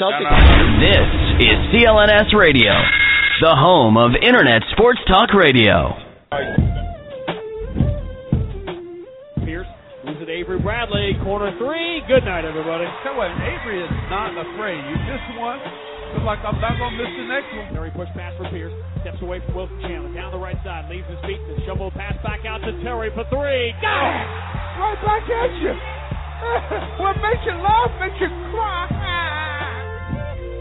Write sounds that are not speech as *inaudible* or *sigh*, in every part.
Celtics. This is CLNS Radio, the home of Internet Sports Talk Radio. Pierce moves it Avery Bradley, corner three. Good night, everybody. Tell you what, Avery is not afraid. You just one, feel like I'm not gonna miss the next one. Terry push pass for Pierce. Steps away from Wilson Chandler. Down the right side. Leaves his feet. The shovel pass back out to Terry for three. Go! Right back at you. *laughs* what makes you laugh makes you cry.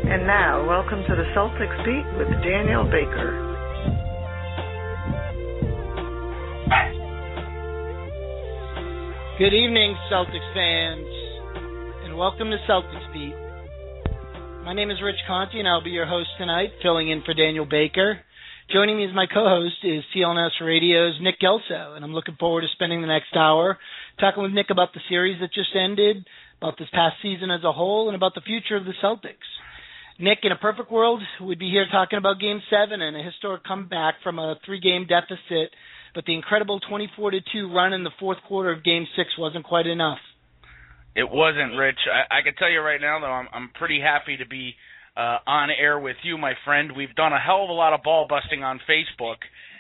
And now, welcome to the Celtics Beat with Daniel Baker. Good evening, Celtics fans, and welcome to Celtics Beat. My name is Rich Conte, and I'll be your host tonight, filling in for Daniel Baker. Joining me as my co-host is CLNS Radio's Nick Gelso, and I'm looking forward to spending the next hour talking with Nick about the series that just ended, about this past season as a whole, and about the future of the Celtics. Nick, in a perfect world, we'd be here talking about Game Seven and a historic comeback from a three-game deficit, but the incredible 24 to two run in the fourth quarter of Game Six wasn't quite enough. It wasn't, Rich. I, I can tell you right now, though, I'm, I'm pretty happy to be uh, on air with you, my friend. We've done a hell of a lot of ball busting on Facebook,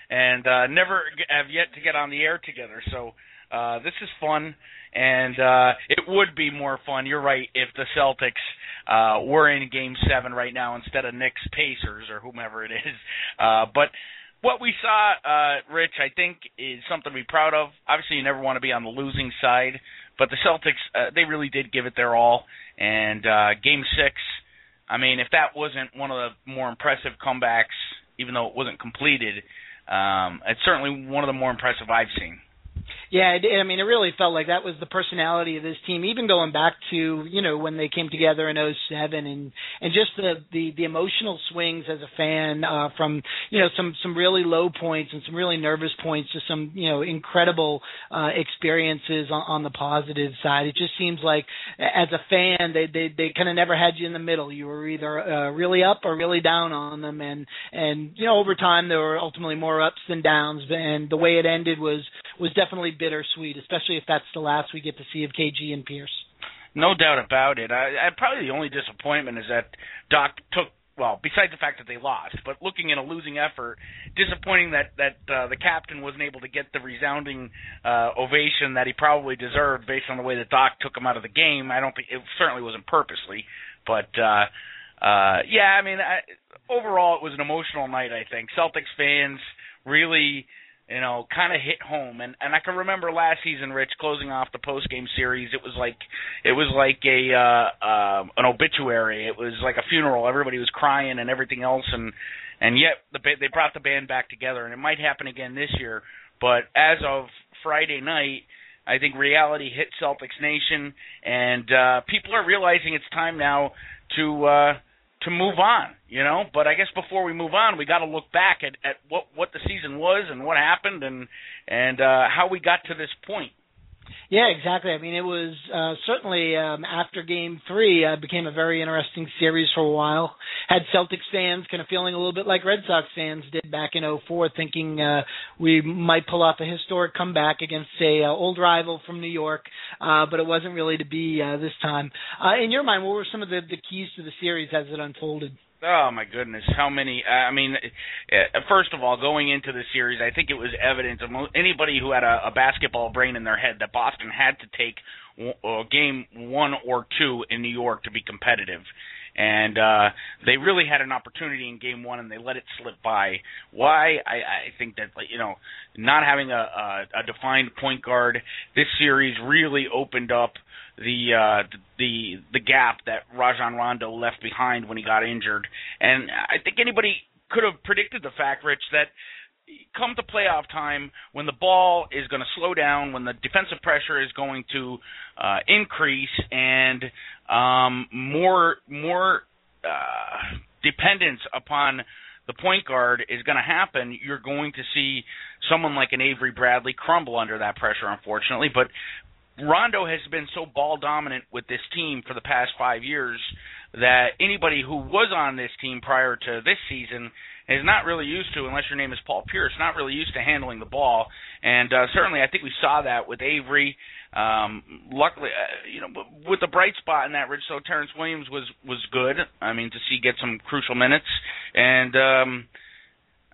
and uh, never have yet to get on the air together. So uh, this is fun, and uh, it would be more fun. You're right. If the Celtics uh, were in Game Seven right now instead of Knicks Pacers or whomever it is, uh, but what we saw, uh, Rich, I think is something to be proud of. Obviously, you never want to be on the losing side, but the Celtics, uh, they really did give it their all. And uh, Game Six, I mean, if that wasn't one of the more impressive comebacks, even though it wasn't completed, um, it's certainly one of the more impressive I've seen. Yeah, it, I mean, it really felt like that was the personality of this team, even going back to you know when they came together in '07, and and just the the the emotional swings as a fan uh, from you know some some really low points and some really nervous points to some you know incredible uh, experiences on, on the positive side. It just seems like as a fan, they they they kind of never had you in the middle. You were either uh, really up or really down on them, and and you know over time there were ultimately more ups than downs, and the way it ended was was definitely bittersweet, especially if that's the last we get to see of KG and Pierce. No doubt about it. I, I probably the only disappointment is that Doc took well, besides the fact that they lost, but looking at a losing effort, disappointing that that uh, the captain wasn't able to get the resounding uh, ovation that he probably deserved based on the way that Doc took him out of the game. I don't think it certainly wasn't purposely, but uh, uh, yeah, I mean, I, overall it was an emotional night. I think Celtics fans really you know, kind of hit home. And and I can remember last season, Rich, closing off the post game series. It was like it was like a uh, uh, an obituary. It was like a funeral. Everybody was crying and everything else, and and yet the they brought the band back together. And it might happen again this year. But as of Friday night. I think reality hit Celtics Nation, and uh, people are realizing it's time now to uh, to move on, you know. But I guess before we move on, we got to look back at, at what what the season was and what happened and and uh, how we got to this point. Yeah, exactly. I mean, it was uh, certainly um, after Game Three uh, became a very interesting series for a while. Had Celtics fans kind of feeling a little bit like Red Sox fans did back in '04, thinking uh, we might pull off a historic comeback against a uh, old rival from New York, uh, but it wasn't really to be uh, this time. Uh, in your mind, what were some of the, the keys to the series as it unfolded? Oh my goodness, how many? I mean, uh, first of all, going into the series, I think it was evident of anybody who had a, a basketball brain in their head that Boston had to take w- uh, game one or two in New York to be competitive. And uh they really had an opportunity in game one, and they let it slip by. Why? I, I think that you know, not having a, a, a defined point guard, this series really opened up the uh the the gap that Rajon Rondo left behind when he got injured. And I think anybody could have predicted the fact, Rich, that come to playoff time when the ball is going to slow down, when the defensive pressure is going to uh increase and um more more uh dependence upon the point guard is going to happen, you're going to see someone like an Avery Bradley crumble under that pressure, unfortunately. But Rondo has been so ball dominant with this team for the past five years that anybody who was on this team prior to this season is not really used to, unless your name is Paul Pierce, not really used to handling the ball. And uh, certainly, I think we saw that with Avery. Um, luckily, uh, you know, with the bright spot in that ridge, so Terrence Williams was was good. I mean, to see get some crucial minutes, and um,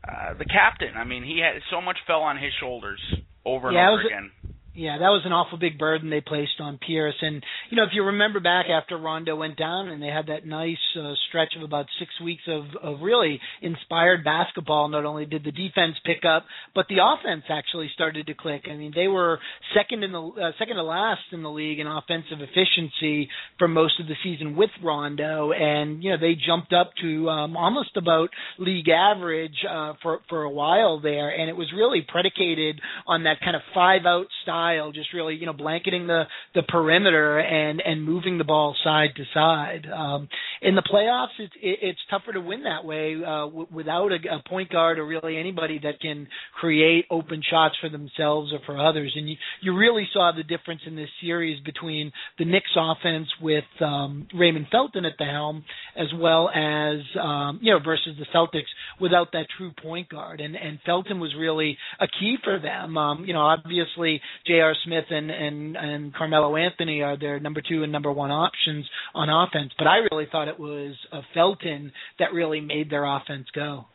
uh, the captain. I mean, he had so much fell on his shoulders over and Yeah, over was again. Yeah, that was an awful big burden they placed on Pierce. And you know, if you remember back after Rondo went down, and they had that nice uh, stretch of about six weeks of of really inspired basketball. Not only did the defense pick up, but the offense actually started to click. I mean, they were second in the uh, second to last in the league in offensive efficiency for most of the season with Rondo, and you know they jumped up to um, almost about league average uh, for for a while there, and it was really predicated on that kind of five out style, just really you know blanketing the the perimeter and and moving the ball side to side. Um, in the playoffs, it's it, it's tougher to win that way uh, w- without a, a point guard or really anybody that can create open shots for themselves or for others. And you you really saw the difference in this series between the Knicks offense with um, Raymond Felton at the helm, as well as um, you know versus the Celtics without that true point guard. And and Felton was really a key for them. Um, you know, obviously J.R. Smith and and and Carmelo Anthony are their number two and number one options on offense, but I really thought it was uh, Felton that really made their offense go.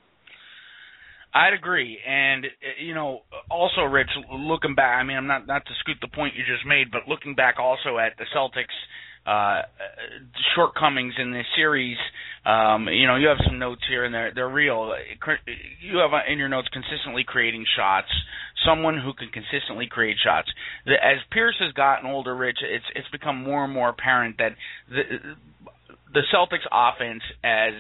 I'd agree, and uh, you know, also, Rich, looking back, I mean, I'm not not to scoot the point you just made, but looking back also at the Celtics' uh, shortcomings in this series, um, you know, you have some notes here, and they're they're real. You have uh, in your notes consistently creating shots, someone who can consistently create shots. As Pierce has gotten older, Rich, it's it's become more and more apparent that the the Celtics' offense has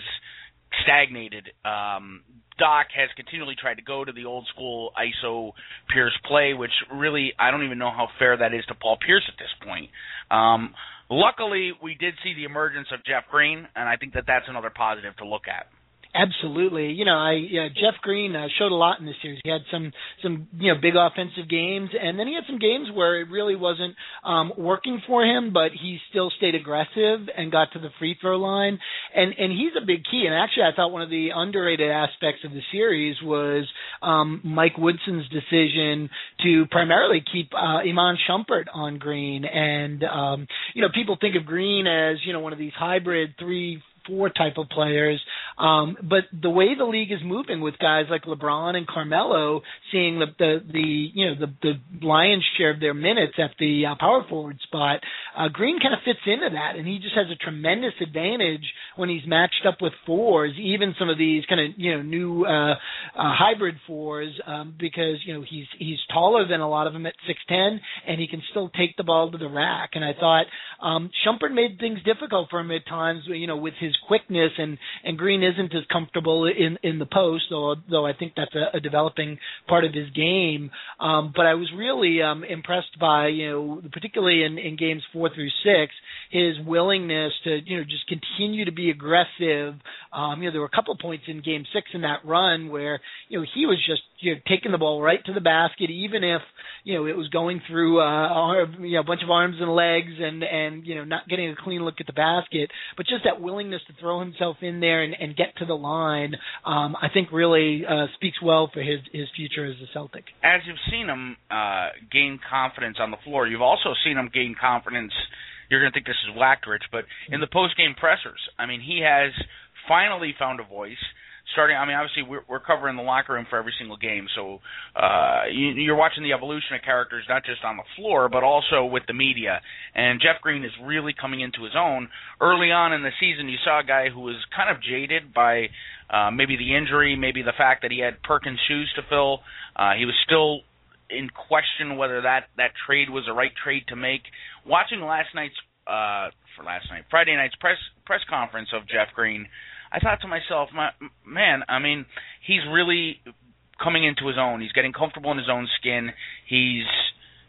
stagnated. Um, Doc has continually tried to go to the old school ISO Pierce play, which really I don't even know how fair that is to Paul Pierce at this point. Um, luckily, we did see the emergence of Jeff Green, and I think that that's another positive to look at. Absolutely. You know, I yeah, Jeff Green uh, showed a lot in this series. He had some some you know big offensive games, and then he had some games where it really wasn't um, working for him, but he still stayed aggressive and got to the free throw line. And and he's a big key. And actually, I thought one of the underrated aspects of the series was um, Mike Woodson's decision to primarily keep uh, Iman Shumpert on Green. And um, you know, people think of Green as you know one of these hybrid three four type of players. Um, but the way the league is moving with guys like LeBron and Carmelo seeing the the, the you know the the lion's share of their minutes at the uh, power forward spot, uh, Green kind of fits into that, and he just has a tremendous advantage when he's matched up with fours, even some of these kind of you know new uh, uh, hybrid fours, um, because you know he's he's taller than a lot of them at six ten, and he can still take the ball to the rack. And I thought um, Shumpert made things difficult for him at times, you know, with his quickness, and and Green isn't as comfortable in in the post, though though I think that's a, a developing part of his game. Um, but I was really um, impressed by you know particularly in, in games four through six his willingness to you know just continue to be aggressive. Um, you know there were a couple of points in game six in that run where you know he was just you know taking the ball right to the basket, even if you know it was going through uh, you know a bunch of arms and legs and and you know not getting a clean look at the basket, but just that willingness to throw himself in there and, and get to the line, um, I think really uh, speaks well for his his future as a Celtic. As you've seen him uh, gain confidence on the floor, you've also seen him gain confidence. You're going to think this is whacked, Rich, but in the post game pressers, I mean, he has finally found a voice starting. I mean, obviously we're, we're covering the locker room for every single game, so uh, you, you're watching the evolution of characters not just on the floor but also with the media. And Jeff Green is really coming into his own. Early on in the season, you saw a guy who was kind of jaded by uh, maybe the injury, maybe the fact that he had Perkins shoes to fill. Uh, he was still in question whether that that trade was the right trade to make. Watching last night's uh, for last night Friday night's press press conference of Jeff Green. I thought to myself, my, man, I mean, he's really coming into his own. He's getting comfortable in his own skin. He's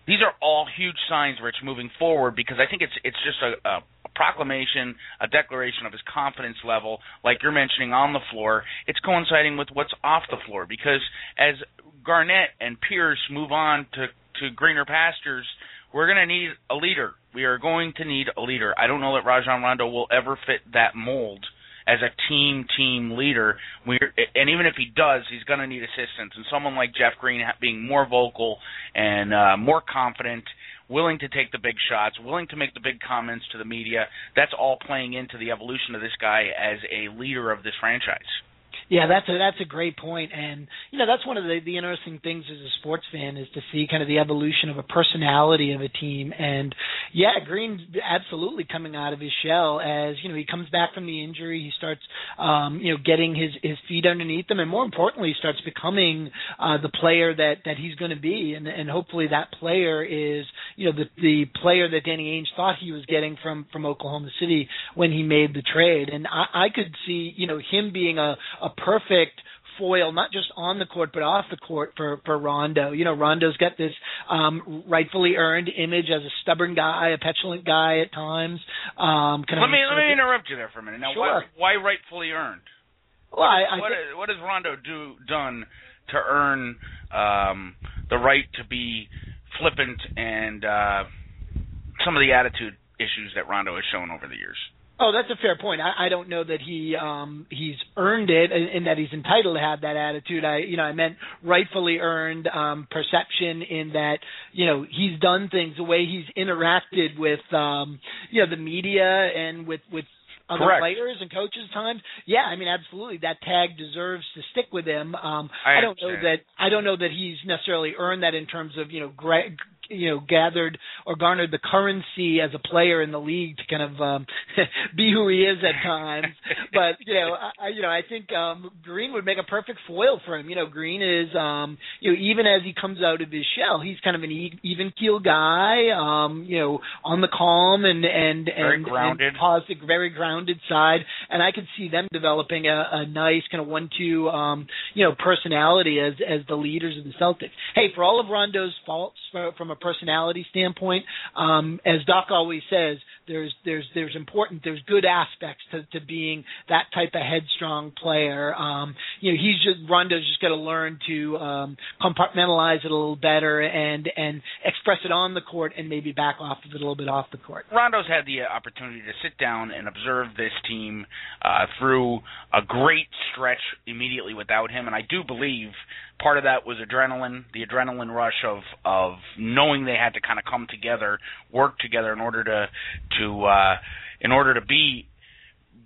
these are all huge signs, Rich, moving forward because I think it's it's just a, a, a proclamation, a declaration of his confidence level, like you're mentioning on the floor. It's coinciding with what's off the floor because as Garnett and Pierce move on to to greener pastures, we're going to need a leader. We are going to need a leader. I don't know that Rajon Rondo will ever fit that mold as a team team leader. We're, and even if he does, he's going to need assistance. And someone like Jeff Green being more vocal and uh, more confident, willing to take the big shots, willing to make the big comments to the media, that's all playing into the evolution of this guy as a leader of this franchise. Yeah, that's a that's a great point, and you know that's one of the the interesting things as a sports fan is to see kind of the evolution of a personality of a team, and yeah, Green's absolutely coming out of his shell as you know he comes back from the injury, he starts um, you know getting his his feet underneath him, and more importantly, starts becoming uh, the player that that he's going to be, and and hopefully that player is you know the the player that Danny Ainge thought he was getting from from Oklahoma City when he made the trade, and I, I could see you know him being a a perfect foil, not just on the court but off the court for for Rondo. You know, Rondo's got this um, rightfully earned image as a stubborn guy, a petulant guy at times. Um, let me let me interrupt you there for a minute. Now, sure. why, why rightfully earned? Well, I, I what, think, what has Rondo do done to earn um, the right to be flippant and uh, some of the attitude issues that Rondo has shown over the years? Oh, that's a fair point. I, I don't know that he um he's earned it and, and that he's entitled to have that attitude. I you know I meant rightfully earned um perception in that you know he's done things the way he's interacted with um you know the media and with with other Correct. players and coaches times. Yeah, I mean absolutely that tag deserves to stick with him. Um I don't know that I don't know that he's necessarily earned that in terms of, you know, gra- you know gathered or garnered the currency as a player in the league to kind of um *laughs* be who he is at times. But you know I you know I think um Green would make a perfect foil for him. You know Green is um you know even as he comes out of his shell he's kind of an e- even keel guy um you know on the calm and and Very and, grounded. and positive very grounded side. And I could see them developing a, a nice kind of one two um you know personality as as the leaders of the Celtics. Hey for all of Rondo's faults for, from a personality standpoint, um, as Doc always says, there's there's there's important there's good aspects to, to being that type of headstrong player. Um, you know, he's just Rondo's just got to learn to um, compartmentalize it a little better and and express it on the court and maybe back off of it a little bit off the court. Rondo's had the opportunity to sit down and observe this team uh, through a great stretch immediately without him, and I do believe part of that was adrenaline, the adrenaline rush of of knowing they had to kind of come together, work together in order to to uh, in order to be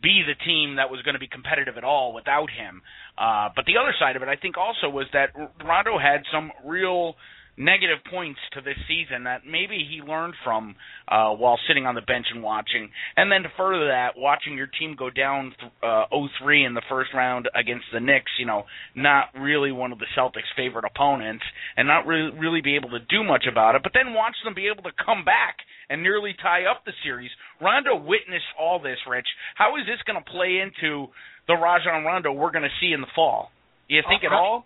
be the team that was going to be competitive at all without him. Uh, but the other side of it, I think, also was that Rondo had some real negative points to this season that maybe he learned from uh, while sitting on the bench and watching. And then to further that, watching your team go down uh, 0-3 in the first round against the Knicks, you know, not really one of the Celtics' favorite opponents, and not really really be able to do much about it. But then watch them be able to come back and nearly tie up the series. Rondo witnessed all this, Rich. How is this going to play into the Rajon Rondo we're going to see in the fall? Do you think Uh, at all?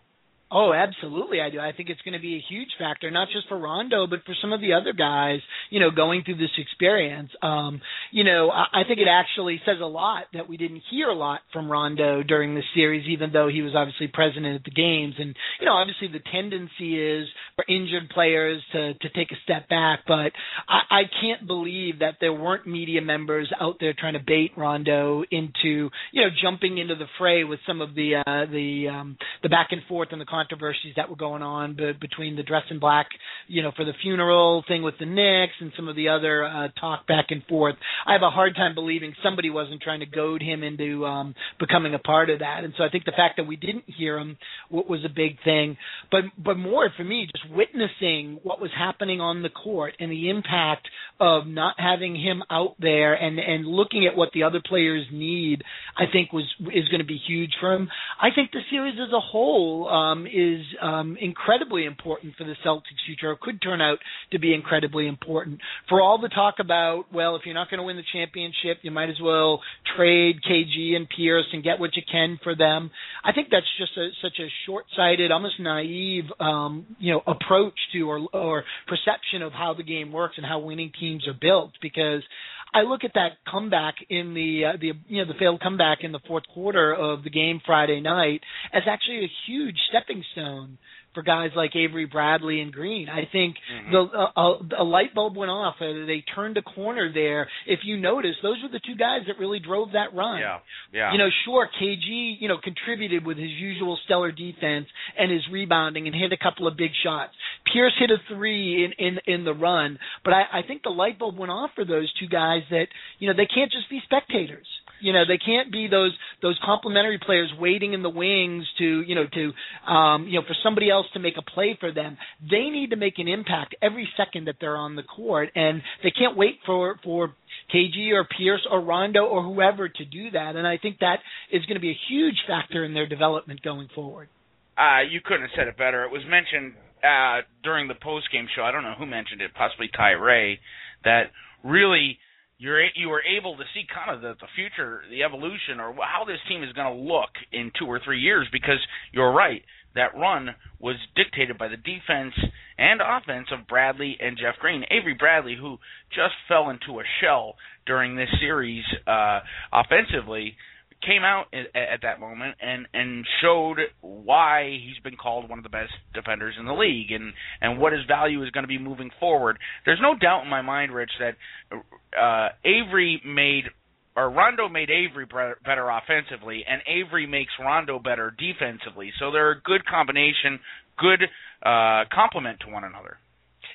Oh, absolutely, I do. I think it's going to be a huge factor, not just for Rondo, but for some of the other guys, you know, going through this experience. Um, you know, I, I think it actually says a lot that we didn't hear a lot from Rondo during the series, even though he was obviously present at the games. And, you know, obviously the tendency is for injured players to, to take a step back, but I, I can't believe that there weren't media members out there trying to bait Rondo into, you know, jumping into the fray with some of the, uh, the, um, the back and forth and the controversies that were going on be- between the dress in black, you know, for the funeral thing with the Knicks and some of the other uh, talk back and forth. I have a hard time believing somebody wasn't trying to goad him into um, becoming a part of that. And so I think the fact that we didn't hear him was a big thing. But but more for me, just witnessing what was happening on the court and the impact of not having him out there and and looking at what the other players need, I think was is going to be huge for him. I think the series as a whole um, is um, incredibly important for the Celtics' future. Or could turn out to be incredibly important for all the talk about. Well, if you're not going to win the championship, you might as well trade KG and Pierce and get what you can for them. I think that's just a, such a short-sighted, almost naive, um, you know, approach to or or perception of how the game works and how winning teams are built because. I look at that comeback in the uh, the you know the failed comeback in the fourth quarter of the game Friday night as actually a huge stepping stone for guys like Avery Bradley and Green. I think Mhm. the a, a light bulb went off. Uh, they turned a corner there. If you notice, those were the two guys that really drove that run. Yeah, yeah. You know, sure, KG, you know, contributed with his usual stellar defense and his rebounding and hit a couple of big shots. Pierce hit a three in in in the run, but I, I think the light bulb went off for those two guys that you know they can't just be spectators. You know, they can't be those those complimentary players waiting in the wings to you know to um, you know for somebody else to make a play for them. They need to make an impact every second that they're on the court, and they can't wait for for KG or Pierce or Rondo or whoever to do that. And I think that is going to be a huge factor in their development going forward. Uh, you couldn't have said it better. It was mentioned uh, during the post game show. I don't know who mentioned it, possibly Ty Ray, that really you're you were able to see kind of the, the future, the evolution, or how this team is going to look in two or three years. Because you're right, that run was dictated by the defense and offense of Bradley and Jeff Green. Avery Bradley, who just fell into a shell during this series uh, offensively, came out at, at that moment and and showed why he's been called one of the best defenders in the league and and what his value is going to be moving forward. There's no doubt in my mind, Rich, that uh, Avery made or Rondo made Avery better offensively, and Avery makes Rondo better defensively. So they're a good combination, good uh, complement to one another.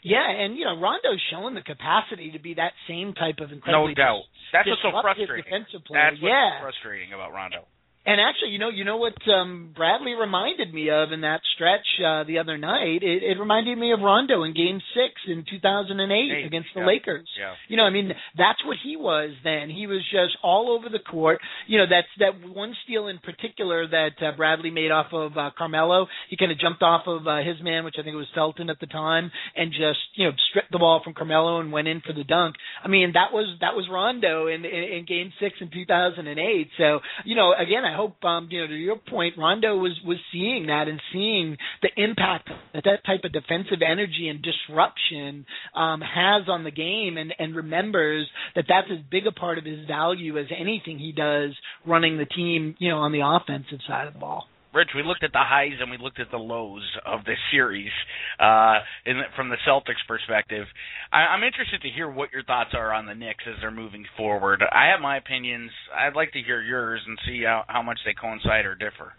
Yeah, and you know Rondo's showing the capacity to be that same type of incredibly No doubt. That's what's so frustrating. defensive player. That's what's yeah, frustrating about Rondo. And actually, you know, you know what um, Bradley reminded me of in that stretch uh, the other night. It, it reminded me of Rondo in Game Six in 2008 Eight, against the yeah. Lakers. Yeah. You know, I mean, that's what he was then. He was just all over the court. You know, that's that one steal in particular that uh, Bradley made off of uh, Carmelo. He kind of jumped off of uh, his man, which I think it was Felton at the time, and just you know stripped the ball from Carmelo and went in for the dunk. I mean, that was that was Rondo in in, in Game Six in 2008. So you know, again, I hope um, you know to your point, Rondo was was seeing that and seeing the impact that that type of defensive energy and disruption um, has on the game, and and remembers that that's as big a part of his value as anything he does running the team, you know, on the offensive side of the ball. Rich, we looked at the highs and we looked at the lows of this series uh, in from the Celtics' perspective. I, I'm interested to hear what your thoughts are on the Knicks as they're moving forward. I have my opinions. I'd like to hear yours and see how, how much they coincide or differ.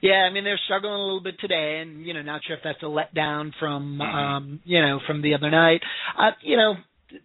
Yeah, I mean they're struggling a little bit today, and you know, not sure if that's a letdown from um, you know from the other night. Uh, you know,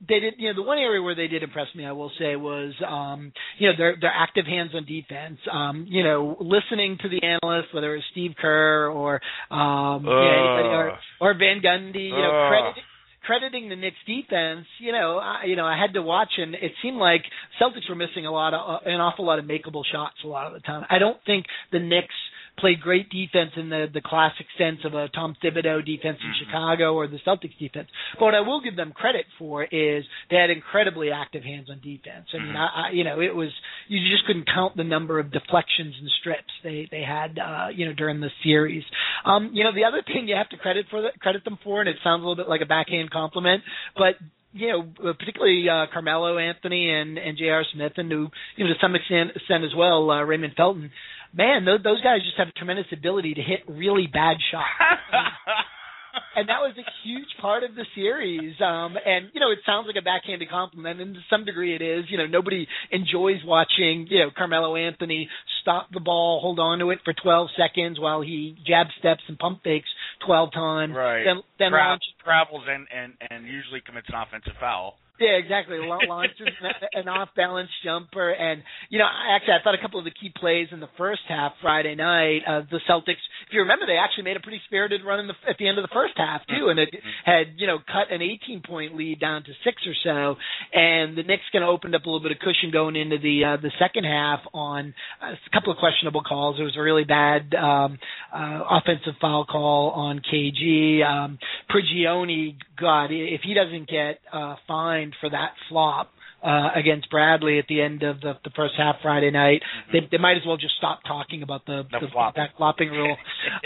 they did. You know, the one area where they did impress me, I will say, was um, you know their their active hands on defense. Um, you know, listening to the analysts, whether it's Steve Kerr or um, you know, anybody or, or Van Gundy, you know, Ugh. credit crediting the Knicks defense, you know, I, you know, I had to watch, and it seemed like Celtics were missing a lot of uh, an awful lot of makeable shots a lot of the time. I don't think the Knicks played great defense in the the classic sense of a Tom Thibodeau defense in Mhm. Chicago or the Celtics defense. But what I will give them credit for is they had incredibly active hands on defense. I mean, Mhm. I, I you know, it was you just couldn't count the number of deflections and strips they they had uh, you know during the series. Um, you know, the other thing you have to credit for the, credit them for, and it sounds a little bit like a backhand compliment, but you know, particularly uh, Carmelo Anthony and and J.R. Smith, and who, you know, to some extent, extent as well, uh, Raymond Felton. Man, those, those guys just have a tremendous ability to hit really bad shots. *laughs* and that was a huge part of the series. Um, and you know, it sounds like a backhanded compliment, and to some degree it is. You know, nobody enjoys watching you know Carmelo Anthony stop the ball, hold on to it for 12 seconds while he jab steps and pump fakes 12 times, right. then then Tra- launch travels and, and, and usually commits an offensive foul. Yeah, exactly. Launches an- an off-balance jumper, and you know, actually, I thought a couple of the key plays in the first half Friday night. Uh, the Celtics, if you remember, they actually made a pretty spirited run in the, at the end of the first half too, and it had you know cut an 18-point lead down to six or so. And the Knicks kind of opened up a little bit of cushion going into the uh, the second half on a couple of questionable calls. There was a really bad um, uh, offensive foul call on KG. Um, Prigioni, God, if he doesn't get uh, fined for that flop uh, against Bradley at the end of the, the first half Friday night, they, they might as well just stop talking about the, The the, flop. that flopping rule.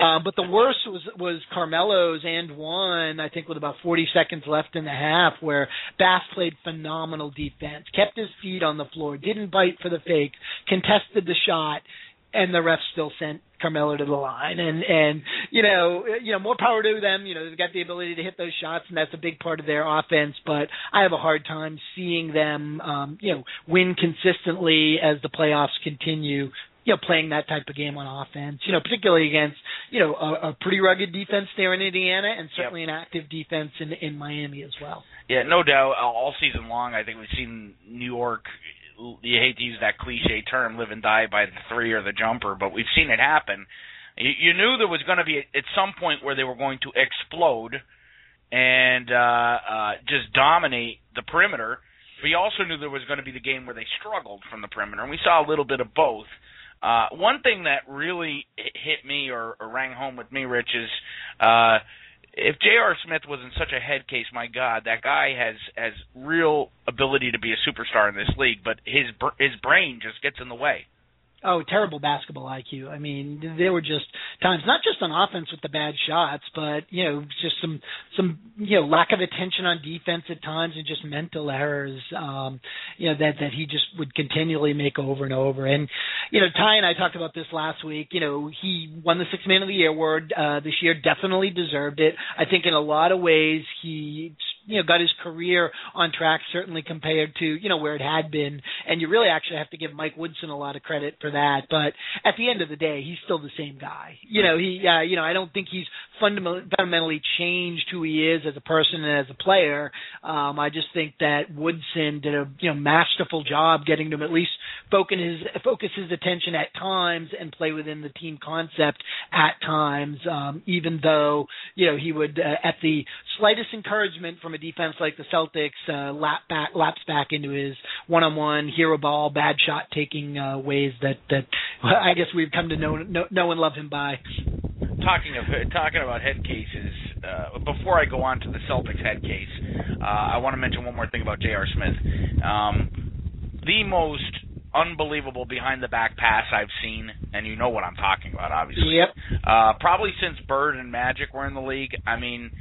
um, *laughs* but the worst was was Carmelo's and one, I think, with about 40 seconds left in the half, where Bass played phenomenal defense, kept his feet on the floor, didn't bite for the fake, contested the shot and the refs still sent Carmelo to the line, and and you know you know more power to them. You know they've got the ability to hit those shots, and that's a big part of their offense. But I have a hard time seeing them um, you know win consistently as the playoffs continue. You know, playing that type of game on offense. You know, particularly against you know a, a pretty rugged defense there in Indiana, and certainly yep. an active defense in in Miami as well. Yeah, no doubt. All season long, I think we've seen New York you hate to use that cliche term, live and die by the three or the jumper, but we've seen it happen. You, you knew there was going to be at some point where they were going to explode and uh, uh, just dominate the perimeter. But you also knew there was going to be the game where they struggled from the perimeter, and we saw a little bit of both. Uh, one thing that really hit me or, or rang home with me, Rich, is uh, if J.R. Smith was in such a head case, my God, that guy has has real ability to be a superstar in this league, but his his brain just gets in the way. Oh, terrible basketball IQ. I mean, there were just times, not just on offense with the bad shots, but you know, just some some you know lack of attention on defense at times, and just mental errors. Um, you know that that he just would continually make over and over. And you know, Ty and I talked about this last week. You know, he won the Six Man of the Year award uh, this year. Definitely deserved it. I think in a lot of ways he you know got his career on track certainly compared to you know where it had been. And you really actually have to give Mike Woodson a lot of credit for that. But at the end of the day he's still the same guy. You know he uh, you know I don't think he's fundamentally changed who he is as a person and as a player. Um I just think that Woodson did a you know masterful job getting him at least focus his focus his attention at times and play within the team concept at times. Um even though you know he would uh, at the slightest encouragement from a defense like the Celtics uh, lap back, laps back into his one-on-one hero ball, bad shot taking uh, ways that that *laughs* I guess we've come to know know, know and love him by. Talking of talking about head cases, uh, before I go on to the Celtics head case, uh, I want to mention one more thing about J.R. Smith. Um, the most unbelievable behind the back pass I've seen, and you know what I'm talking about, obviously. Yep. Uh, probably since Bird and Magic were in the league. I mean,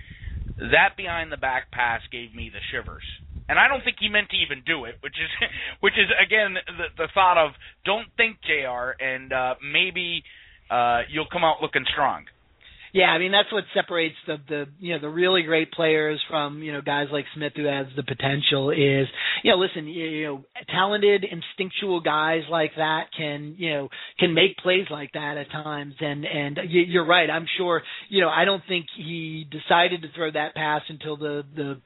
that behind the back pass gave me the shivers. And I don't think he meant to even do it, which is *laughs* which is again the the thought of don't think JR and uh maybe uh you'll come out looking strong. Yeah, I mean that's what separates the the you know the really great players from you know guys like Smith who has the potential is you know listen you, you know talented instinctual guys like that can you know can make plays like that at times. And and you, you're right. I'm sure you know I don't think he decided to throw that pass until the the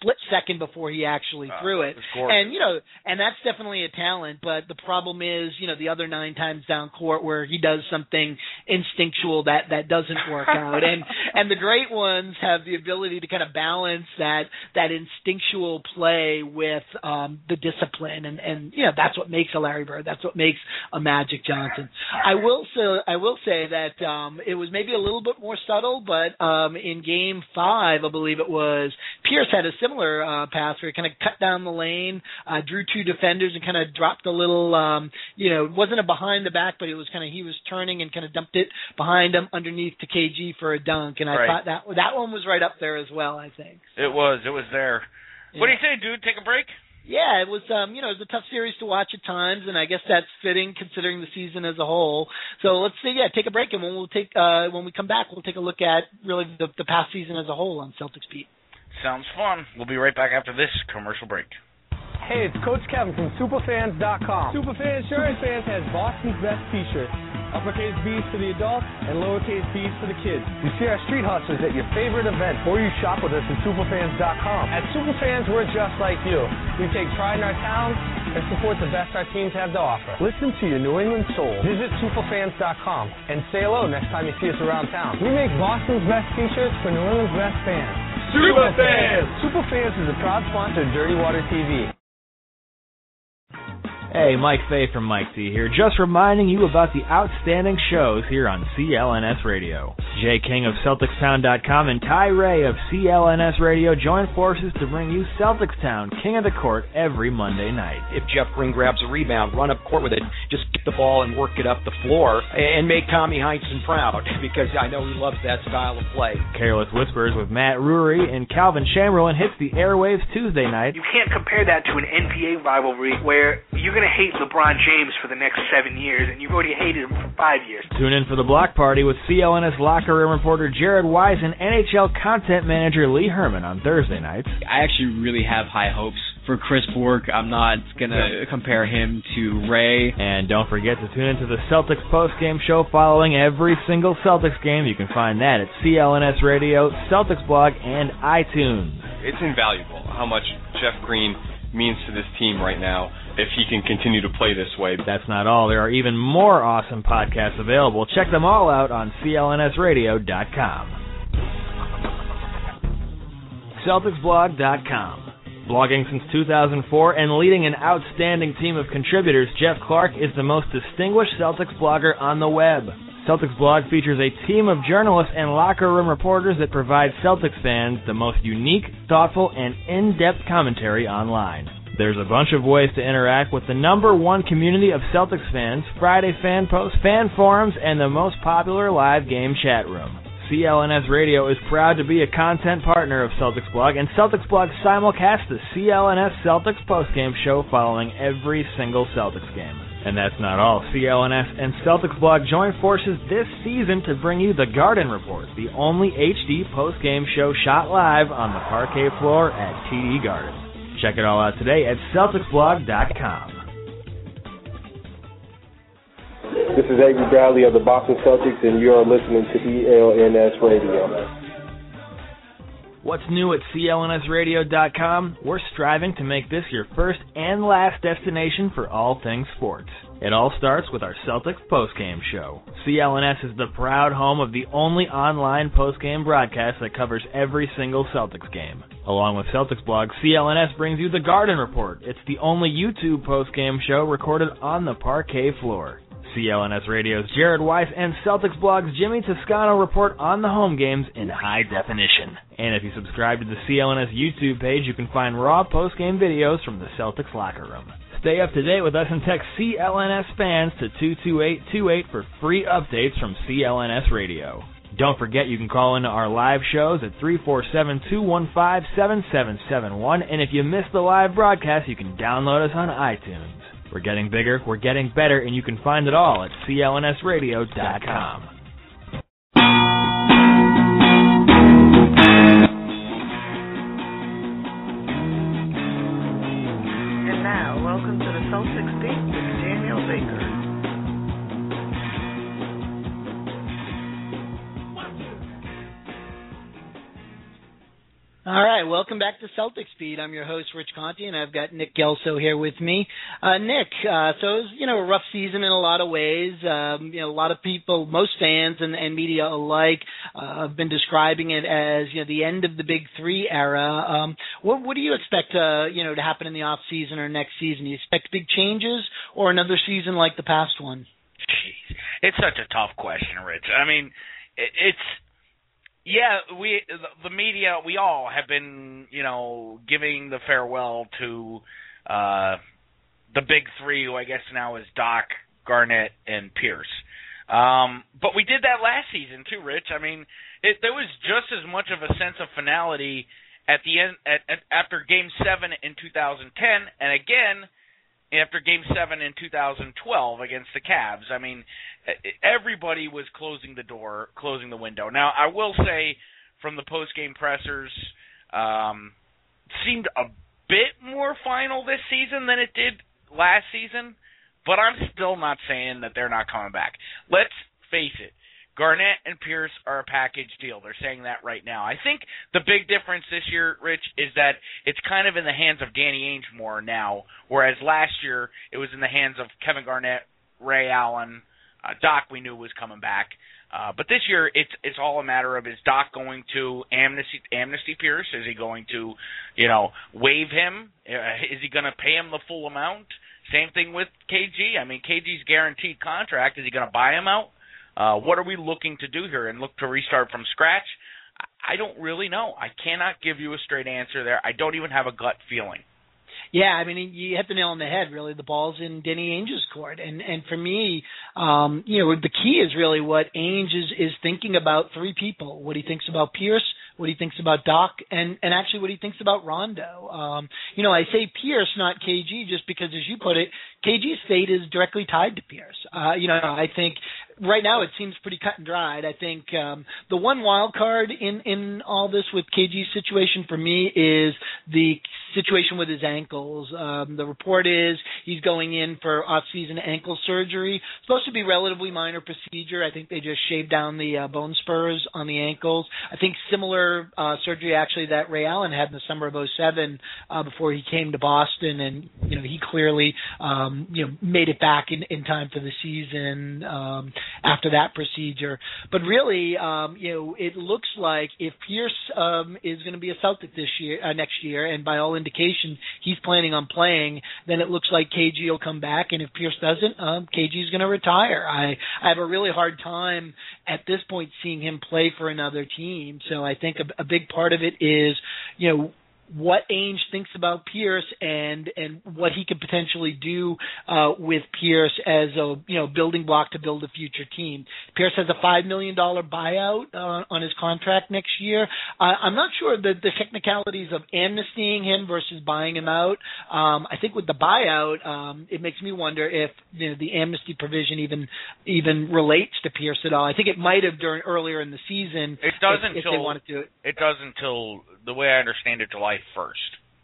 split second before he actually uh, threw it. And you know, and that's definitely a talent. But the problem is, you know, the other nine times down court where he does something instinctual that that doesn't work out. And *laughs* and the great ones have the ability to kind of balance that that instinctual play with um the discipline. And and you know, that's what makes a Larry Bird. That's what makes a Magic Johnson. I will say I will say that um it was maybe a little bit more subtle, but um in Game Five, I believe it was Pierce had a similar uh, pass where he kind of cut down the lane, uh, drew two defenders, and kind of dropped a little, um, you know, it wasn't a behind the back, but it was kind of he was turning and kind of dumped it behind him underneath to KG for a dunk, and I right. thought that that one was right up there as well. I think it was. It was there. Yeah. What do you say, dude? Take a break. Yeah, it was um, you know, it was a tough series to watch at times and I guess that's fitting considering the season as a whole. So let's say yeah, take a break and when we'll take uh when we come back we'll take a look at really the the past season as a whole on Celtics beat. Sounds fun. We'll be right back after this commercial break. Hey, it's Coach Kevin from Superfans.com. Superfans Superfans has Boston's best t-shirts. Uppercase B's for the adults and lowercase B's for the kids. You see our street hustlers at your favorite event, or you shop with us at Superfans.com. At Superfans, we're just like you. We take pride in our town and support the best our teams have to offer. Listen to your New England soul. Visit Superfans.com and say hello next time you see us around town. We make Boston's best t-shirts for New England's best fans. Superfans! Superfans is a proud sponsor of Dirty Water TV. Hey, Mike Fay from Mike Z here, just reminding you about the outstanding shows here on CLNS Radio. Jay King of CelticsTown.com and Ty Ray of CLNS Radio join forces to bring you Celtics Town, King of the Court, every Monday night. If Jeff Green grabs a rebound, run up court with it, just get the ball and work it up the floor, and make Tommy Heinsohn proud, *laughs* because I know he loves that style of play. Careless Whispers with Matt Rury and Calvin Chamberlain hits the airwaves Tuesday night. You can't compare that to an NBA rivalry where you going to hate LeBron James for the next seven years, and you've already hated him for five years. Tune in for the block party with CLNS locker room reporter Jared Wise and NHL content manager Lee Herman on Thursday nights. I actually really have high hopes for Chris Bourque. I'm not going to compare him to Ray. And don't forget to tune into the Celtics post-game show following every single Celtics game. You can find that at CLNS Radio, Celtics blog, and iTunes. It's invaluable how much Jeff Green means to this team right now if he can continue to play this way. That's not all. There are even more awesome podcasts available. Check them all out on clnsradio.com. CelticsBlog.com. Blogging since 2004 and leading an outstanding team of contributors, Jeff Clark is the most distinguished Celtics blogger on the web. Celtics blog features a team of journalists and locker room reporters that provide Celtics fans the most unique, thoughtful, and in-depth commentary online. There's a bunch of ways to interact with the number one community of Celtics fans, Friday fan posts, fan forums, and the most popular live game chat room. CLNS Radio is proud to be a content partner of Celtics Blog, and Celtics Blog simulcasts the CLNS Celtics postgame show following every single Celtics game. And that's not all. CLNS and Celtics Blog join forces this season to bring you the Garden Report, the only HD post-game show shot live on the parquet floor at TD Garden. Check it all out today at CelticsBlog.com. This is Avery Bradley of the Boston Celtics, and you are listening to CLNS Radio. What's new at CLNSradio.com? We're striving to make this your first and last destination for all things sports. It all starts with our Celtics postgame show. CLNS is the proud home of the only online postgame broadcast that covers every single Celtics game. Along with Celtics blog, CLNS brings you the Garden Report. It's the only YouTube postgame show recorded on the parquet floor. CLNS Radio's Jared Weiss and Celtics Blog's Jimmy Toscano report on the home games in high definition. And if you subscribe to the CLNS YouTube page, you can find raw post-game videos from the Celtics locker room. Stay up to date with us and text CLNS fans to 22828 for free updates from CLNS Radio. Don't forget you can call into our live shows at 347-215-7771 and if you missed the live broadcast, you can download us on iTunes. We're getting bigger, we're getting better, and you can find it all at clnsradio.com. And now, welcome to the Celtics Beat with Daniel Baker. All right, welcome back to Celtics Beat. I'm your host, Rich Conte, and I've got Nick Gelso here with me. Uh, Nick, uh, so it was, you know, a rough season in a lot of ways. Um, you know, a lot of people, most fans and, and media alike, uh, have been describing it as, you know, the end of the Big Three era. Um, what, what do you expect, uh, you know, to happen in the off season or next season? Do you expect big changes or another season like the past one? Jeez, it's such a tough question, Rich. I mean, it, it's yeah, we the media, we all have been, you know, giving the farewell to uh the big three, who I guess now is Doc, Garnett, and Pierce. Um, but we did that last season too, Rich. I mean, it, there was just as much of a sense of finality at the end at, at, after Game Seven in 2010, and again after Game Seven in 2012 against the Cavs. I mean, everybody was closing the door, closing the window. Now, I will say, from the post game pressers, um, seemed a bit more final this season than it did last season. But I'm still not saying that they're not coming back. Let's face it. Garnett and Pierce are a package deal. They're saying that right now. I think the big difference this year, Rich, is that it's kind of in the hands of Danny Ainge more now, whereas last year it was in the hands of Kevin Garnett, Ray Allen, uh, Doc. We knew was coming back, uh, but this year it's it's all a matter of is Doc going to amnesty amnesty Pierce? Is he going to, you know, waive him? Uh, is he going to pay him the full amount? Same thing with KG. I mean, KG's guaranteed contract. Is he going to buy him out? Uh, what are we looking to do here and look to restart from scratch? I don't really know. I cannot give you a straight answer there. I don't even have a gut feeling. Yeah, I mean you hit the nail on the head. Really, the ball's in Danny Ainge's court, and and for me, um, you know, the key is really what Ainge is is thinking about three people. What he thinks about Pierce, what he thinks about Doc, and and actually what he thinks about Rondo. Um, you know, I say Pierce, not KG, just because, as you put it, KG's fate is directly tied to Pierce. Uh, you know, I think right now it seems pretty cut and dried. I think um, the one wild card in in all this with KG's situation for me is the situation with his ankles. Um, the report is he's going in for off-season ankle surgery. Supposed to be relatively minor procedure. I think they just shaved down the uh, bone spurs on the ankles. I think similar uh, surgery actually that Ray Allen had in the summer of 07 uh, before he came to Boston, and you know he clearly um, you know made it back in in time for the season. Um, after that procedure. But really, um, you know, it looks like if Pierce um, is going to be a Celtic this year, uh, next year, and by all indication he's planning on playing, then it looks like KG will come back. And if Pierce doesn't, um, KG is going to retire. I I have a really hard time at this point seeing him play for another team. So I think a, a big part of it is, you know what Ainge thinks about Pierce and and what he could potentially do uh, with Pierce as a you know building block to build a future team. Pierce has a five million dollar buyout uh, on his contract next year. Uh, I'm not sure the the technicalities of amnestying him versus buying him out. Um, I think with the buyout, um, it makes me wonder if you know, the amnesty provision even even relates to Pierce at all. I think it might have during earlier in the season. It doesn't if, if until they wanted to. It does until the way I understand it, July first.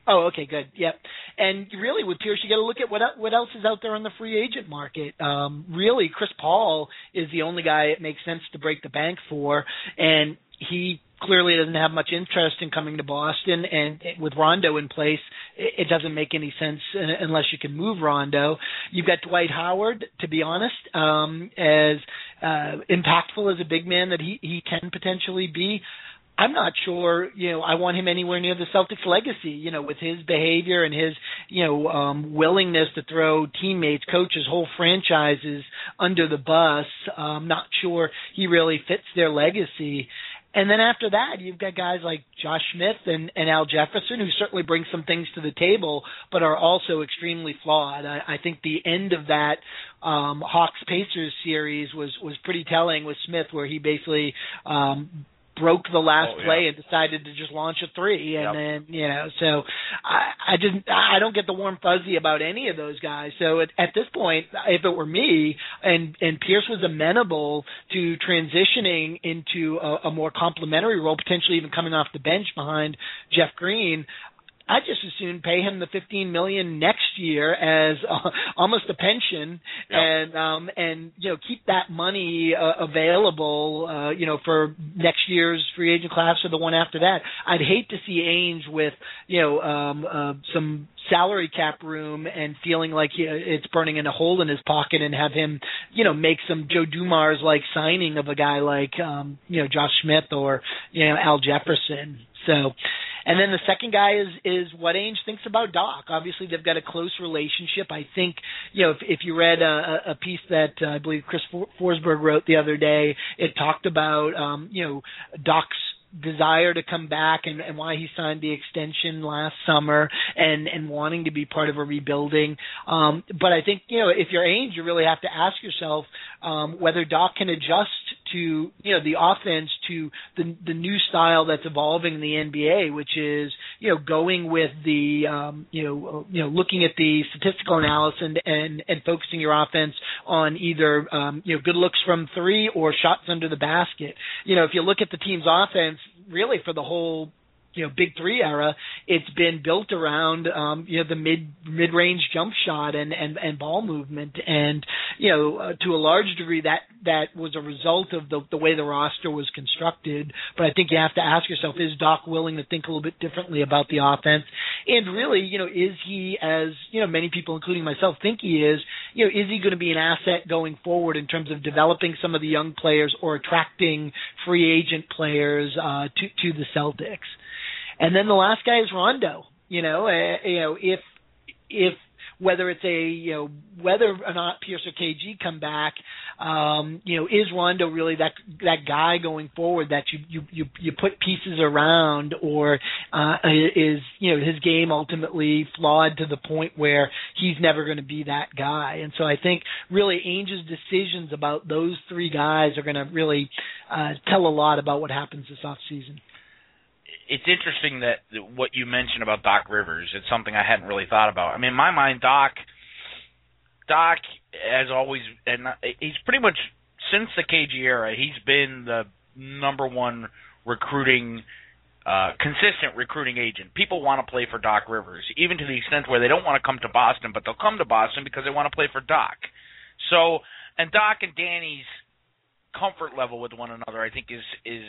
Oh, okay, good. Yep. And really, with Pierce, you got to look at what what else is out there on the free agent market. Um, really, Chris Paul is the only guy it makes sense to break the bank for, and he clearly doesn't have much interest in coming to Boston. And with Rondo in place, it doesn't make any sense unless you can move Rondo. You've got Dwight Howard, to be honest, um, as uh, impactful as a big man that he he can potentially be. I'm not sure, you know, I want him anywhere near the Celtics legacy, you know, with his behavior and his, you know, um willingness to throw teammates, coaches, whole franchises under the bus. I'm not sure he really fits their legacy. And then after that, you've got guys like Josh Smith and, and Al Jefferson, who certainly bring some things to the table, but are also extremely flawed. I, I think the end of that um, Hawks Pacers series was was pretty telling with Smith, where he basically um, broke the last oh, yeah. play and decided to just launch a three and Yep. then you know so i i just i don't get the warm fuzzy about any of those guys so at, at this point if it were me and and pierce was amenable to transitioning into a, a more complementary role potentially even coming off the bench behind jeff green I just as soon pay him the fifteen million next year as uh, *laughs* almost a pension, Yep. and um and you know keep that money uh, available, uh, you know, for next year's free agent class or the one after that. I'd hate to see Ainge with you know um uh, some salary cap room and feeling like he, it's burning in a hole in his pocket and have him you know make some Joe Dumars like signing of a guy like um you know Josh Smith or you know Al Jefferson. So and then the second guy is is what Ainge thinks about Doc. Obviously, they've got a close relationship. I think you know if, if you read a, a piece that uh, I believe Chris Forsberg wrote the other day, it talked about um, you know Doc's desire to come back and, and why he signed the extension last summer and and wanting to be part of a rebuilding. Um, but I think you know if you're Ainge, you really have to ask yourself um, whether Doc can adjust to you know the offense to the the new style that's evolving in the NBA, which is you know going with the um, you know you know looking at the statistical analysis and and, and focusing your offense on either um, you know good looks from three or shots under the basket. You know if you look at the team's offense, really for the whole you know big three era it's been built around um you know the mid mid range jump shot and and and ball movement. And you know uh, to a large degree that that was a result of the the way the roster was constructed. But i think you have to ask yourself is doc willing to think a little bit differently about the offense? And really you know is he as you know many people including myself think he is you know is he going to be an asset going forward in terms of developing some of the young players or attracting free agent players uh to to the celtics and then the last guy is Rondo. You know, uh, you know if if whether it's a you know whether or not Pierce or KG come back, um, you know, is Rondo really that that guy going forward that you you you, you put pieces around, or uh, is you know his game ultimately flawed to the point where he's never going to be that guy? And so I think really Ainge's decisions about those three guys are going to really uh, tell a lot about what happens this off season it's interesting that what you mentioned about Doc Rivers. It's something I hadn't really thought about. I mean, in my mind, Doc, Doc has always, and he's pretty much since the KG era, he's been the number one recruiting, uh, consistent recruiting agent. People want to play for Doc Rivers, even to the extent where they don't want to come to Boston, but they'll come to Boston because they want to play for Doc. So, and Doc and Danny's comfort level with one another, I think, is is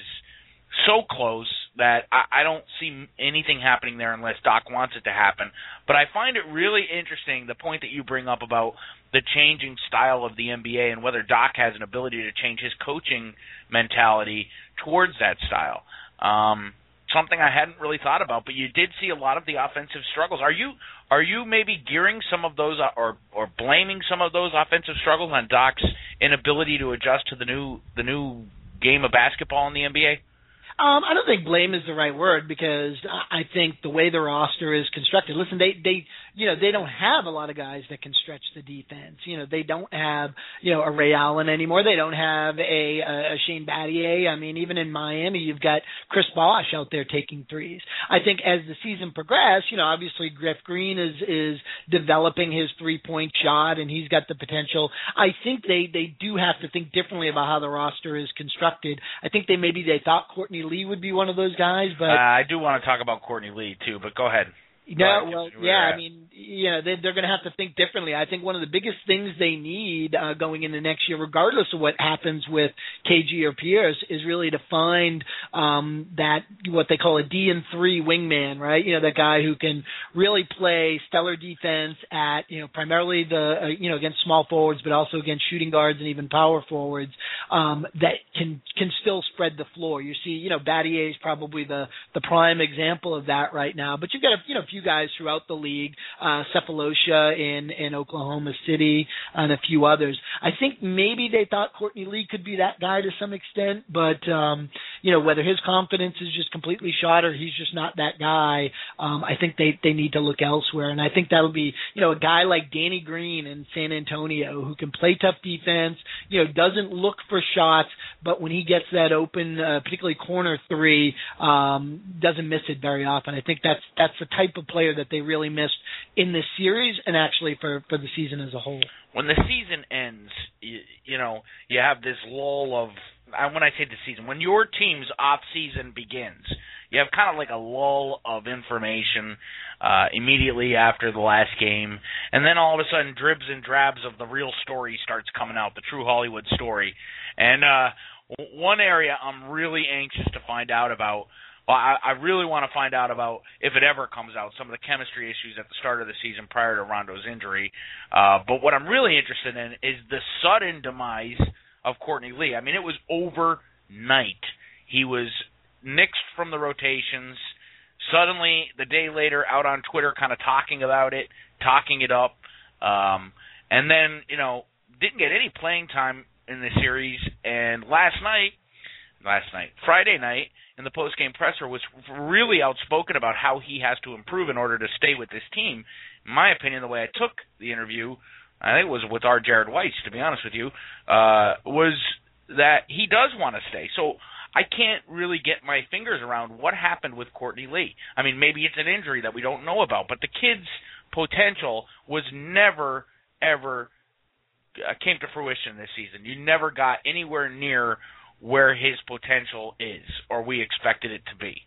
so close that I, I don't see anything happening there unless Doc wants it to happen. But I find it really interesting the point that you bring up about the changing style of the NBA and whether Doc has an ability to change his coaching mentality towards that style. Um, something I hadn't really thought about, but you did see a lot of the offensive struggles. Are you are you maybe gearing some of those uh, or or blaming some of those offensive struggles on Doc's inability to adjust to the new the new game of basketball in the NBA? Um, I don't think blame is the right word because I think the way the roster is constructed. Listen, they they you know they don't have a lot of guys that can stretch the defense. You know they don't have you know a Ray Allen anymore. They don't have a, a Shane Battier. I mean, even in Miami, you've got Chris Bosh out there taking threes. I think as the season progressed, you know, obviously Jeff Green is is developing his three point shot and he's got the potential. I think they they do have to think differently about how the roster is constructed. I think they maybe they thought Courtney Lee would be one of those guys, but uh, I do want to talk about Courtney Lee too. But go ahead. No, well, yeah. I mean, you know, they, they're going to have to think differently. I think one of the biggest things they need uh, going into next year, regardless of what happens with KG or Pierce, is really to find um, that what they call a D and three wingman, right? You know, that guy who can really play stellar defense at you know primarily the uh, you know against small forwards, but also against shooting guards and even power forwards um, that can can still spread the floor. You see, you know, Battier is probably the the prime example of that right now. But you've got a you know few guys throughout the league, uh, Sefolosha in in Oklahoma City, and a few others. I think maybe they thought Courtney Lee could be that guy to some extent, but um, you know whether his confidence is just completely shot or he's just not that guy. Um, I think they they need to look elsewhere, and I think that'll be you know a guy like Danny Green in San Antonio who can play tough defense. You know doesn't look for shots, but when he gets that open, uh, particularly corner three, um, doesn't miss it very often. I think that's that's the type of player that they really missed in this series and actually for for the season as a whole. When the season ends, you, you know you have this lull of. When I say the season, when your team's off season begins, you have kind of like a lull of information uh, immediately after the last game, and then all of a sudden, dribs and drabs of the real story starts coming out, the true Hollywood story. And uh, one area I'm really anxious to find out about I, I really want to find out about if it ever comes out some of the chemistry issues at the start of the season prior to Rondo's injury. Uh, but what I'm really interested in is the sudden demise of Courtney Lee. I mean, it was overnight. He was nixed from the rotations. Suddenly, the day later, out on Twitter, kind of talking about it, talking it up, um, and then you know didn't get any playing time in the series. And last night, last night, Friday night, in the post game presser was really outspoken about how he has to improve in order to stay with this team. In my opinion, the way I took the interview, I think it was with our Jared Weiss, to be honest with you, uh, was that he does want to stay. So I can't really get my fingers around what happened with Courtney Lee. I mean, maybe it's an injury that we don't know about, but the kid's potential was never ever uh, came to fruition this season. You never got anywhere near where his potential is, or we expected it to be.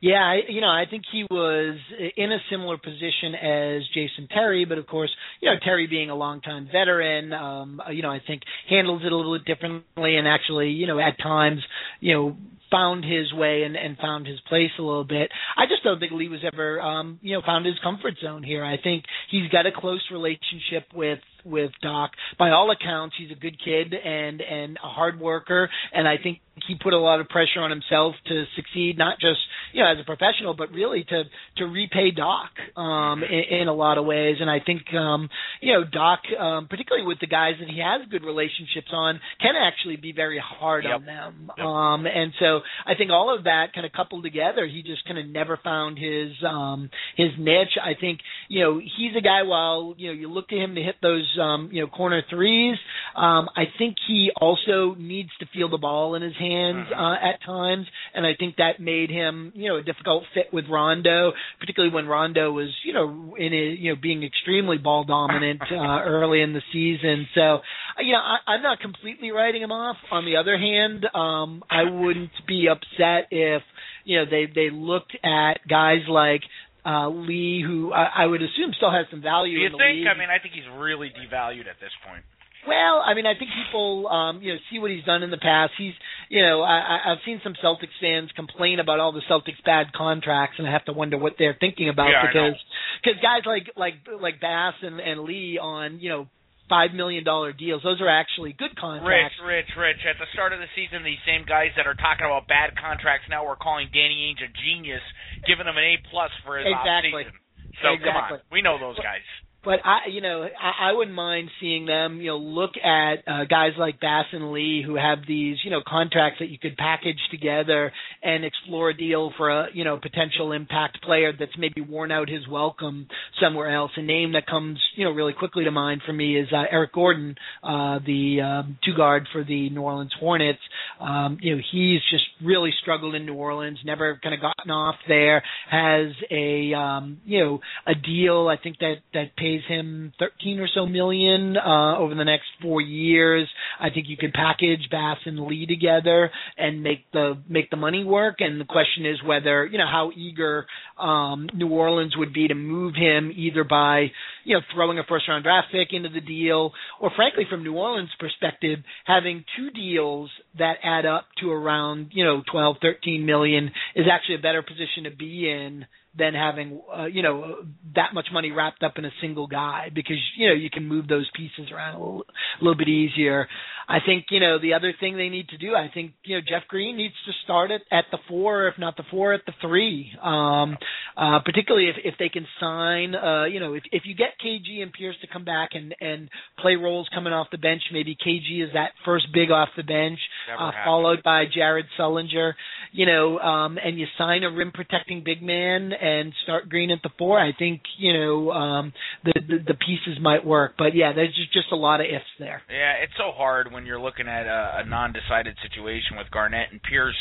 Yeah, you know, I think he was in a similar position as Jason Terry, but of course, you know, Terry being a longtime veteran, um, you know, I think handles it a little bit differently, and actually, you know, at times, you know, found his way and, and found his place a little bit. I just don't think Lee was ever, um, you know, found his comfort zone here. I think he's got a close relationship with with Doc. By all accounts, he's a good kid and and a hard worker, and I think he put a lot of pressure on himself to succeed, not just you know as a professional, but really to to repay Doc um, in, in a lot of ways. And I think um, you know Doc, um, particularly with the guys that he has good relationships on, can actually be very hard Yep. on them. Yep. Um, and so I think all of that kind of coupled together, he just kind of never found his um, his niche. I think you know he's a guy. While you know you look to him to hit those um, you know corner threes, um, I think he also needs to feel the ball in his hands uh, at times, and I think that made him you know a difficult fit with Rondo, particularly when Rondo was you know in a, you know being extremely ball dominant *laughs* uh, early in the season. So uh, you know I, I'm not completely writing him off. On the other hand, um, I wouldn't be upset if you know they they looked at guys like uh Lee, who I, I would assume still has some value Do you think? league. I mean, I think he's really devalued at this point. Well, I mean, I think people, um, you know, see what he's done in the past. He's, you know, I, I- I've seen some Celtics fans complain about all the Celtics bad contracts, and I have to wonder what they're thinking about Yeah, because because guys like like like Bass and, and Lee on, you know, five million dollar deals, those are actually good contracts. Rich, Rich, Rich. At the start of the season, these same guys that are talking about bad contracts now we're calling Danny Ainge a genius, giving him an A plus for his Exactly. off season. So come on, we know those guys. But I, you know, I, I wouldn't mind seeing them, you know, look at uh, guys like Bass and Lee who have these, you know, contracts that you could package together and explore a deal for a, you know, potential impact player that's maybe worn out his welcome somewhere else. A name that comes, you know, really quickly to mind for me is uh, Eric Gordon, uh, the um, two guard for the New Orleans Hornets. Um, you know, he's just really struggled in New Orleans, never kind of gotten off there. Has a, um, you know, a deal I think that that pays him 13 or so million uh, over the next four years. I think you could package Bass and Lee together and make the make the money work. And the question is whether you know how eager um, New Orleans would be to move him either by you know throwing a first round draft pick into the deal, or frankly from New Orleans' perspective, having two deals that add up to around you know 12, 13 million is actually a better position to be in than having uh, you know that much money wrapped up in a single guy because you know you can move those pieces around a little, a little bit easier. I think you know the other thing they need to do. I think you know Jeff Green needs to start it at the four, if not the four, at the three. Um, uh, particularly if if they can sign, uh, you know, if if you get KG and Pierce to come back and and play roles coming off the bench, maybe KG is that first big off the bench, uh, followed by Jared Sullinger, you know, um, and you sign a rim protecting big man and start Green at the four. I think you know um, the, the the pieces might work, but yeah, there's just just a lot of ifs there. Yeah, it's so hard when you're looking at a, a non-decided situation with Garnett and Pierce,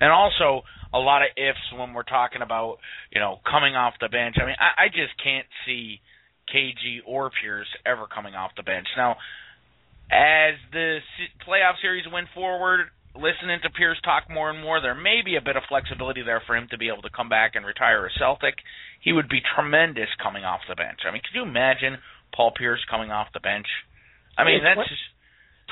and also a lot of ifs when we're talking about you know coming off the bench. I mean, I, I just can't see KG or Pierce ever coming off the bench. Now, as the playoff series went forward, listening to Pierce talk more and more, there may be a bit of flexibility there for him to be able to come back and retire a Celtic. He would be tremendous coming off the bench. I mean, could you imagine Paul Pierce coming off the bench? I mean, It's that's what- just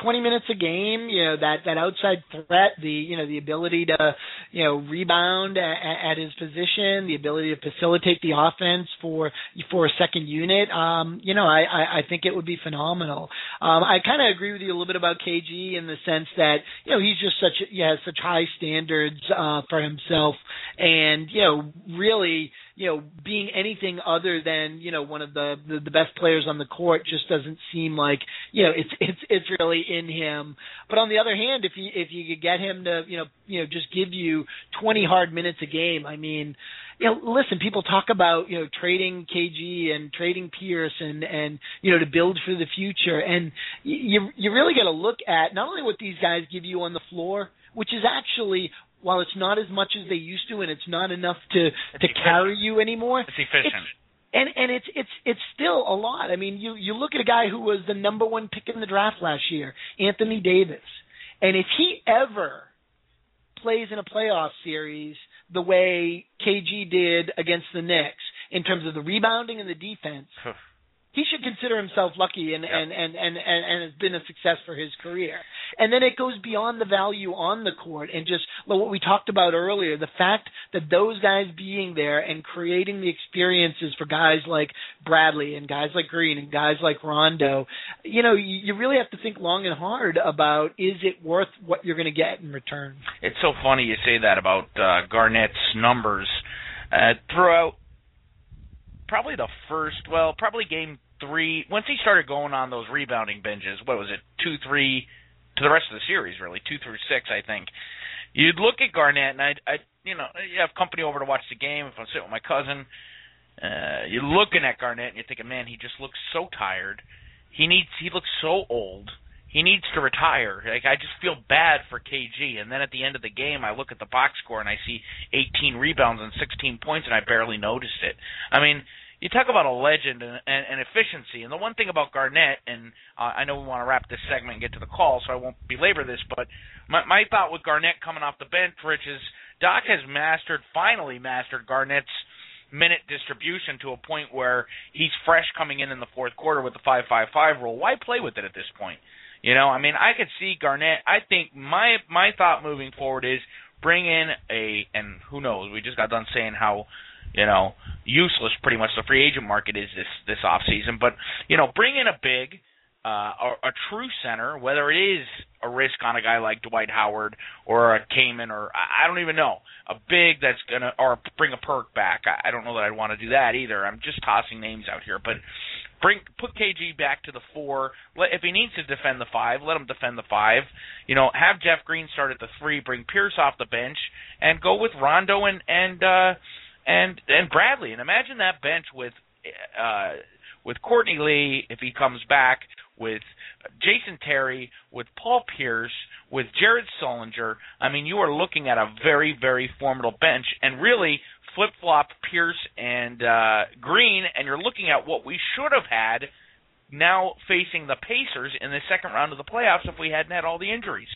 20 minutes a game, you know, that that outside threat, the you know, the ability to, you know, rebound at, at his position, the ability to facilitate the offense for for a second unit, um, you know, I I, I think it would be phenomenal. Um I kind of agree with you a little bit about KG in the sense that, you know, he's just such he has such high standards uh for himself and, you know, really you know, being anything other than you know one of the, the the best players on the court just doesn't seem like you know it's it's it's really in him. But on the other hand, if you if you could get him to you know you know just give you 20 hard minutes a game, I mean, you know, listen, people talk about you know trading KG and trading Pierce and and you know to build for the future, and you you really got to look at not only what these guys give you on the floor, which is actually while it's not as much as they used to and it's not enough to to carry you anymore it's efficient. and and it's it's it's still a lot. I mean, you you look at a guy who was the number one pick in the draft last year, Anthony Davis, and if he ever plays in a playoff series the way KG did against the Knicks in terms of the rebounding and the defense, he should consider himself lucky and and, and and and and has been a success for his career. and then it goes beyond the value on the court and just well, what we talked about earlier, the fact that those guys being there and creating the experiences for guys like Bradley and guys like Green and guys like Rondo, you know, you, you really have to think long and hard about is it worth what you're going to get in return. It's so funny you say that about uh, Garnett's numbers uh, throughout probably the first, well, probably game three. Once he started going on those rebounding binges, what was it, two, three, to the rest of the series, really, two through six, I think. You'd look at Garnett, and I, I, you know, you have company over to watch the game. If I'm sitting with my cousin, uh, you're looking at Garnett, and you're thinking, man, he just looks so tired. He needs, he looks so old. He needs to retire. Like I just feel bad for KG. And then at the end of the game, I look at the box score and I see 18 rebounds and 16 points, and I barely noticed it. I mean, you talk about a legend and, and, and efficiency. And the one thing about Garnett, and uh, I know we want to wrap this segment and get to the call, so I won't belabor this, but my, my thought with Garnett coming off the bench, Rich, is Doc has mastered, finally mastered Garnett's minute distribution to a point where he's fresh coming in in the fourth quarter with the five five five rule. Why play with it at this point? You know, I mean, I could see Garnett. I think my my thought moving forward is bring in a and who knows. We just got done saying how you know useless pretty much the free agent market is this this off season. But you know, bring in a big, uh, a, a true center, whether it is a risk on a guy like Dwight Howard or a Kaman or I don't even know a big that's gonna or bring a perk back. I, I don't know that I'd want to do that either. I'm just tossing names out here, but bring put KG back to the four. Let, if he needs to defend the five, let him defend the five. You know, have Jeff Green start at the three, bring Pierce off the bench, and go with Rondo and and uh, and and Bradley. And imagine that bench with uh, with Courtney Lee if he comes back, with Jason Terry, with Paul Pierce, with Jared Sullinger. I mean, you are looking at a very very formidable bench, and really flip flop Pierce and uh, Green, and you're looking at what we should have had now facing the Pacers in the second round of the playoffs if we hadn't had all the injuries.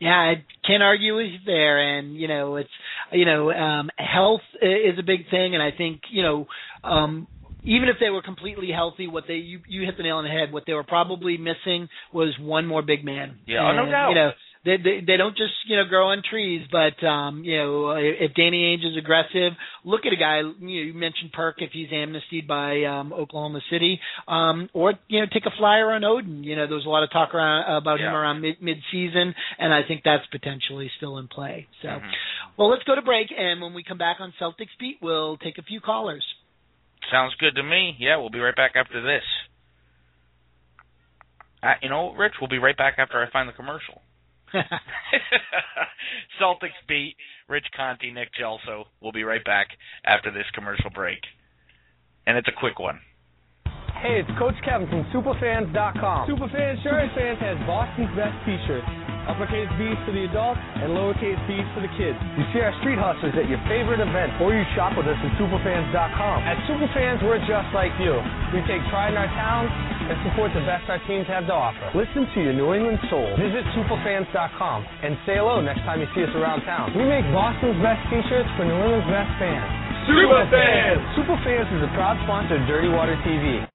Yeah, I can't argue with you there, and you know it's you know um, health is a big thing, and I think you know um, even if they were completely healthy, what they you, you hit the nail on the head. What they were probably missing was one more big man. Yeah, and, no doubt. You know, they, they they don't just you know grow on trees, but um, you know if Danny Ainge is aggressive, look at a guy. You, know, you mentioned Perk if he's amnestied by um, Oklahoma City, um, or you know take a flyer on Oden. You know there was a lot of talk around about Yeah. him around mid mid season, and I think that's potentially still in play. So, Mhm. well, let's go to break, and when we come back on Celtics Beat, we'll take a few callers. Sounds good to me. Yeah, we'll be right back after this. Uh, you know, Rich, we'll be right back after I find the commercial. *laughs* Celtics beat Rich Conte, Nick Gelso. We'll be right back after this commercial break. And it's a quick one. Hey, it's Coach Kevin from Superfans.com. Superfans Shirt Fans has Boston's best t-shirts. Uppercase B's for the adults and lowercase b's for the kids. You see our street hustlers at your favorite event, or you shop with us at Superfans.com. At Superfans, we're just like you. We take pride in our town and support the best our teams have to offer. Listen to your New England soul. Visit Superfans.com and say hello next time you see us around town. We make Boston's best t-shirts for New England's best fans. Superfans! Superfans is a proud sponsor of Dirty Water TV.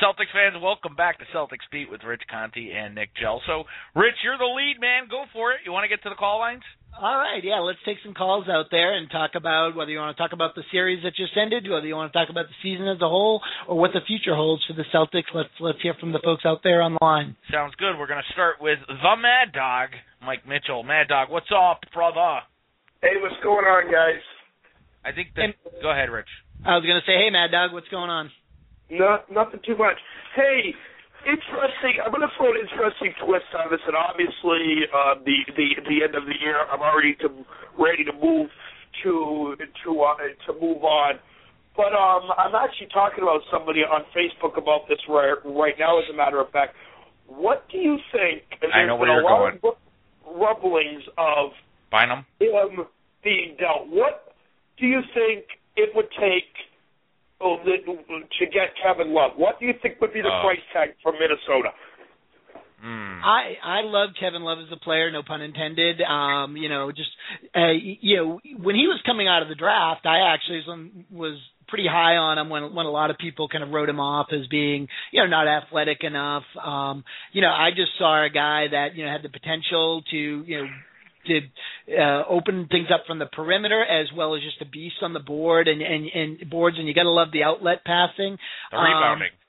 Celtics fans, welcome back to Celtics Beat with Rich Conte and Nick Gelso. Rich, you're the lead man. Go for it. You want to get to the call lines? All right, yeah, let's take some calls out there and talk about whether you want to talk about the series that just ended, whether you want to talk about the season as a whole, or what the future holds for the Celtics. Let's let's hear from the folks out there on the line. Sounds good. We're going to start with the Mad Dog, Mike Mitchell. Mad Dog, what's up, brother? Hey, what's going on, guys? I think that. Go ahead, Rich. I was going to say, hey, Mad Dog, what's going on? No, nothing too much. Hey, interesting. I'm going to throw an interesting twist on this, and obviously, uh, the the the end of the year, I'm already to, ready to move to to uh, to move on. But um, I'm actually talking about somebody on Facebook about this right right now. As a matter of fact, what do you think? I know where you're of rumblings of Bynum? him being dealt. What do you think it would take oh, to get Kevin Love? What do you think would be the Oh. price tag for Minnesota? Hmm. I I love Kevin Love as a player, no pun intended. Um, you know, just uh, you know, when he was coming out of the draft, I actually was, was pretty high on him when when a lot of people kind of wrote him off as being you know not athletic enough. Um, you know, I just saw a guy that you know had the potential to you know to uh, open things up from the perimeter as well as just a beast on the board and and, and boards and you got to love the outlet passing. The rebounding. Um,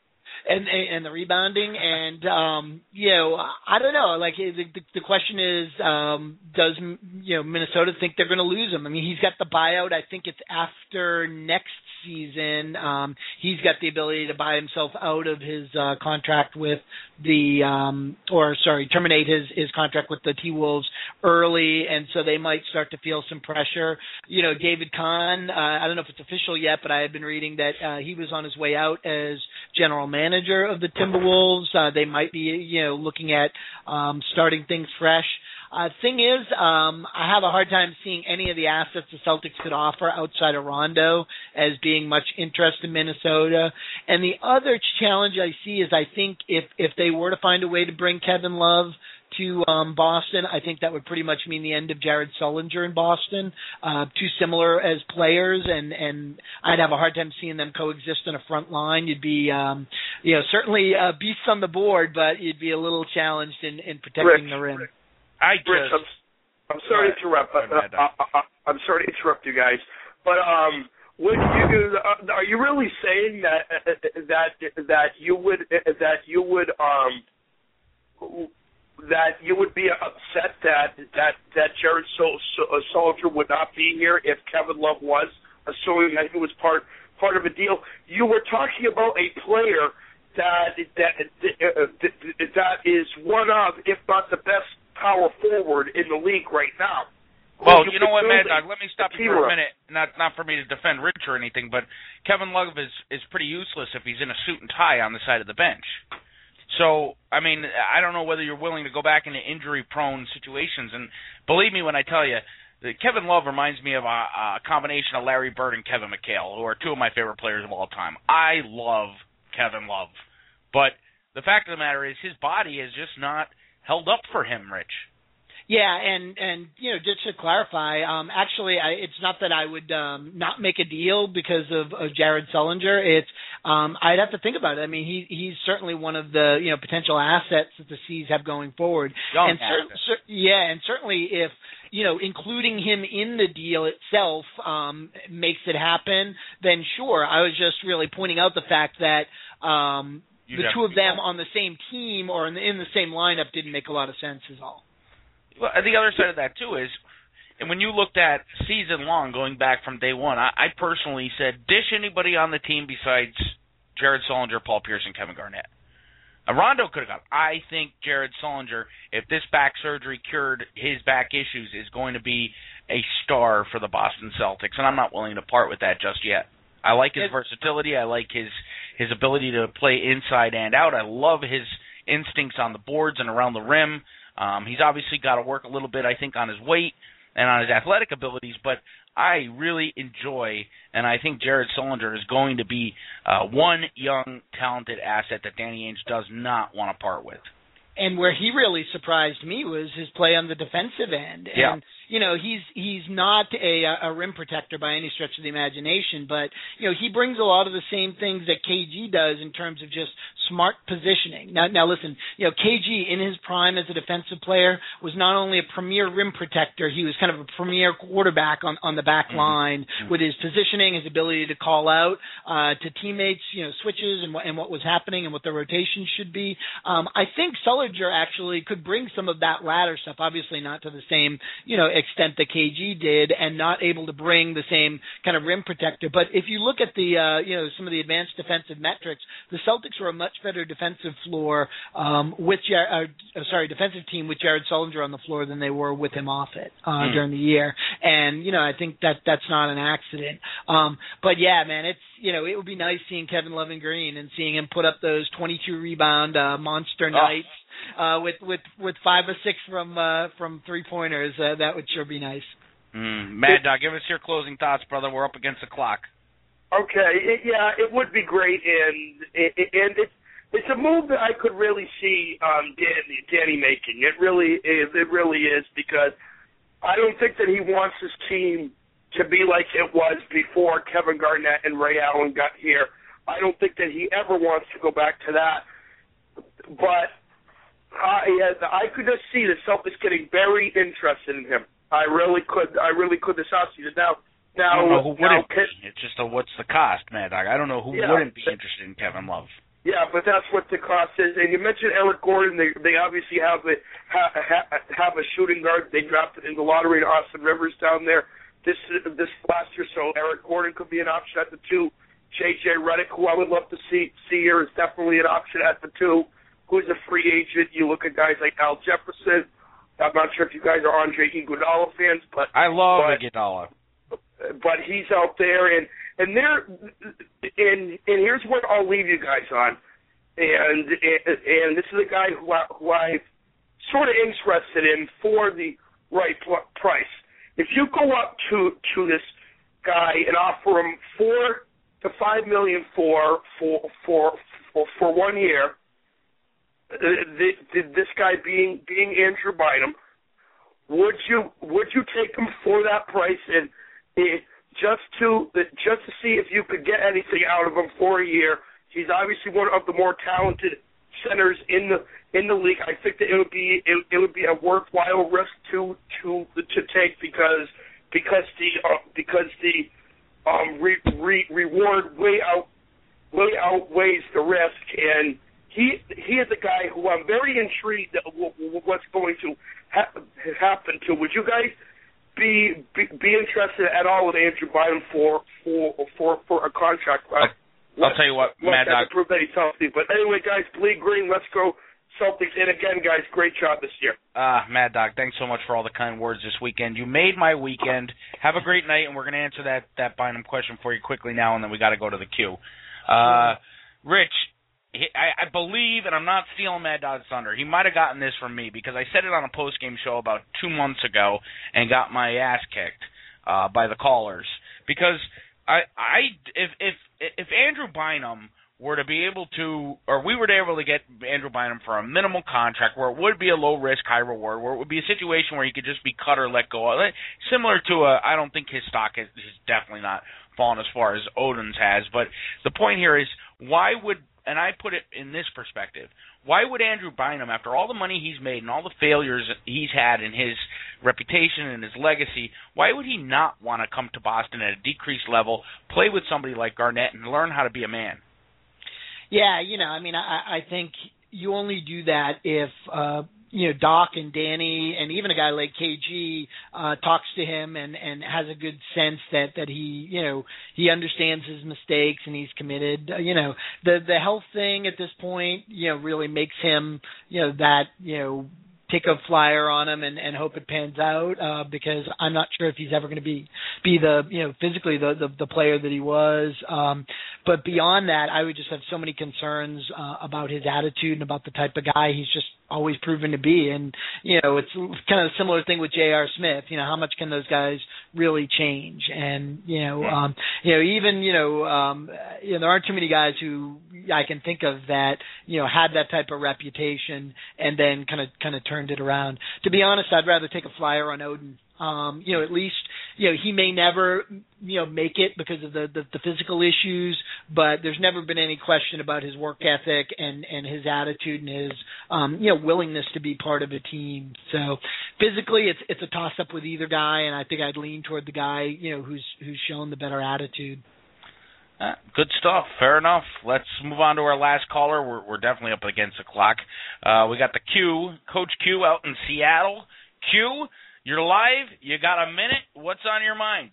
and and the rebounding and um you know I don't know like the the question is um does you know Minnesota think they're going to lose him I mean he's got the buyout I think it's after next season um he's got the ability to buy himself out of his uh contract with the um or sorry terminate his his contract with the T-Wolves early and so they might start to feel some pressure you know David Kahn uh, I don't know if it's official yet but I had been reading that uh he was on his way out as general manager manager of the Timberwolves. Uh, they might be, you know, looking at um, starting things fresh. Uh, thing is, um, I have a hard time seeing any of the assets the Celtics could offer outside of Rondo as being much interest in Minnesota. And the other challenge I see is I think if if they were to find a way to bring Kevin Love to um, Boston, I think that would pretty much mean the end of Jared Sullinger in Boston. Uh, too similar as players, and and I'd have a hard time seeing them coexist in a front line. You'd be, um, you know, certainly uh, beasts on the board, but you'd be a little challenged in, in protecting Rick, the rim. Rick, I Rich, just. I'm, I'm sorry to interrupt. But, uh, uh, uh, I'm sorry to interrupt you guys, but um, would you uh, are you really saying that uh, that that you would uh, that you would um that you would be upset that that that Jared so, so, uh, Soldier would not be here if Kevin Love was, assuming that he was part part of a deal. You were talking about a player that that that, that is one of, if not the best power forward in the league right now. Well, you you know what, Mad Dog? Let me stop you for a minute. Not not for me to defend Rich or anything, but Kevin Love is is pretty useless if he's in a suit and tie on the side of the bench. So, I mean, I don't know whether you're willing to go back into injury-prone situations. And believe me when I tell you, Kevin Love reminds me of a, a combination of Larry Bird and Kevin McHale, who are two of my favorite players of all time. I love Kevin Love, but the fact of the matter is, his body is just not held up for him, Rich. Yeah, and and you know, just to clarify, um, actually, I, it's not that I would um, not make a deal because of, of Jared Sullinger. It's um, I'd have to think about it. I mean, he he's certainly one of the you know potential assets that the C's have going forward. Young and cer- cer- yeah, and certainly if you know including him in the deal itself um, makes it happen, then sure. I was just really pointing out the fact that. Um, You'd the two of them on the same team or in the, in the same lineup didn't make a lot of sense, is all. Well, the other side of that too is, and when you looked at season long, going back from day one, I, I personally said dish anybody on the team besides Jared Sullinger, Paul Pierce, and Kevin Garnett. Rondo could have gone. I think Jared Sullinger, if this back surgery cured his back issues, is going to be a star for the Boston Celtics, and I'm not willing to part with that just yet. I like his versatility. I like his his ability to play inside and out. I love his instincts on the boards and around the rim. Um, he's obviously got to work a little bit, I think, on his weight and on his athletic abilities, but I really enjoy, and I think Jared Sullinger is going to be uh, one young, talented asset that Danny Ainge does not want to part with. And where he really surprised me was his play on the defensive end. And Yeah. You know, he's he's not a a rim protector by any stretch of the imagination, but you know, he brings a lot of the same things that KG does in terms of just smart positioning. Now now listen, you know, KG in his prime as a defensive player was not only a premier rim protector, he was kind of a premier quarterback on on the back line with his positioning, his ability to call out uh to teammates, you know, switches and what and what was happening and what the rotation should be. Um I think Sullinger actually could bring some of that latter stuff, obviously not to the same, you know, extent that KG did and not able to bring the same kind of rim protector. But if you look at the uh, you know, some of the advanced defensive metrics, the Celtics were a much better defensive floor um with Jar- uh, uh, sorry, defensive team with Jared Sullinger on the floor than they were with him off it uh Hmm. during the year. And you know, I think that that's not an accident. Um but yeah, man, it's you know, it would be nice seeing Kevin Love and Green and seeing him put up those 22 rebound uh monster nights uh with with with five or six from uh from three pointers. Uh, that would sure be nice. Mm, Mad Dog, give us your closing thoughts, brother. We're up against the clock. Okay, it, yeah, it would be great, and it, it, and it's it's a move that I could really see um, Danny Danny making. It really is. It really is because I don't think that he wants his team to be like it was before Kevin Garnett and Ray Allen got here. I don't think that he ever wants to go back to that. But Uh, I, I could just see the Celtics getting very interested in him. I really could. I really could this offseason. Now, now, I don't know who now, wouldn't be. It's just a what's the cost, Dog. I don't know who Yeah. wouldn't be interested in Kevin Love. Yeah, but that's what the cost is. And you mentioned Eric Gordon. They they obviously have a ha, ha, have a shooting guard. They drafted in the lottery Austin Rivers down there this this last year. So Eric Gordon could be an option at the two. JJ Redick, who I would love to see see here, is definitely an option at the two. Who's a free agent? You look at guys like Al Jefferson. I'm not sure if you guys are Andre Iguodala fans, but I love but, Iguodala. but he's out there and and there and and here's what I'll leave you guys on and and, and this is a guy who I, who I sort of interested in for the right price. If you go up to to this guy and offer him four to five million for for for for, for one year, the, the, this guy being being Andrew Bynum, would you would you take him for that price and eh, just to just to see if you could get anything out of him for a year? He's obviously one of the more talented centers in the in the league. I think that it would be it, it would be a worthwhile risk to to to take because because the uh, because the um, re, re, reward way out way outweighs the risk and he he is a guy who I'm very intrigued at w- w- what's going to ha- happen to. Would you guys be, be be interested at all with Andrew Bynum for for for for a contract? Uh, I'll tell you what, Mad Dog. prove that he's healthy. But anyway, guys, bleed green. Let's go Celtics. And again, guys, great job this year. Ah, Mad Dog, thanks so much for all the kind words this weekend. You made my weekend. Have a great night, and we're going to answer that that Bynum question for you quickly now, and then we got to go to the queue. Uh, Rich, I, believe, and I'm not stealing Mad Dog's thunder. He might have gotten this from me because I said it on a post game show about two months ago and got my ass kicked uh, by the callers because I I if if if Andrew Bynum were to be able to, or we were to able to get Andrew Bynum for a minimal contract where it would be a low risk, high reward, where it would be a situation where he could just be cut or let go. Similar to a, I don't think his stock is, is definitely not fallen as far as Oden's has, but the point here is why would, and I put it in this perspective, why would Andrew Bynum, after all the money he's made and all the failures he's had in his reputation and his legacy, why would he not want to come to Boston at a decreased level, play with somebody like Garnett, and learn how to be a man? Yeah, you know, I mean, I, I think you only do that if uh, you know Doc and Danny and even a guy like KG uh, talks to him and and has a good sense that that he you know he understands his mistakes and he's committed. Uh, you know, the the health thing at this point, you know, really makes him you know that you know take a flyer on him and, and hope it pans out uh, because I'm not sure if he's ever going to be be the you know physically the, the the player that he was. Um, but beyond that, I would just have so many concerns uh, about his attitude and about the type of guy he's just always proven to be. And you know, it's kind of a similar thing with J.R. Smith. You know, how much can those guys really change? And you know, um, you know, even you know, um, you know, there aren't too many guys who I can think of that you know had that type of reputation and then kind of kind of turned it around. To be honest, I'd rather take a flyer on Oden. Um, you know, at least you know he may never you know make it because of the, the the physical issues, but there's never been any question about his work ethic and and his attitude and his um, you know willingness to be part of a team. So physically, it's it's a toss up with either guy, and I think I'd lean toward the guy you know who's who's shown the better attitude. Uh, good stuff. Fair enough. Let's move on to our last caller. We're, we're definitely up against the clock. Uh, we got the Q, Coach Q out in Seattle. Q, you're live. You got a minute. What's on your mind?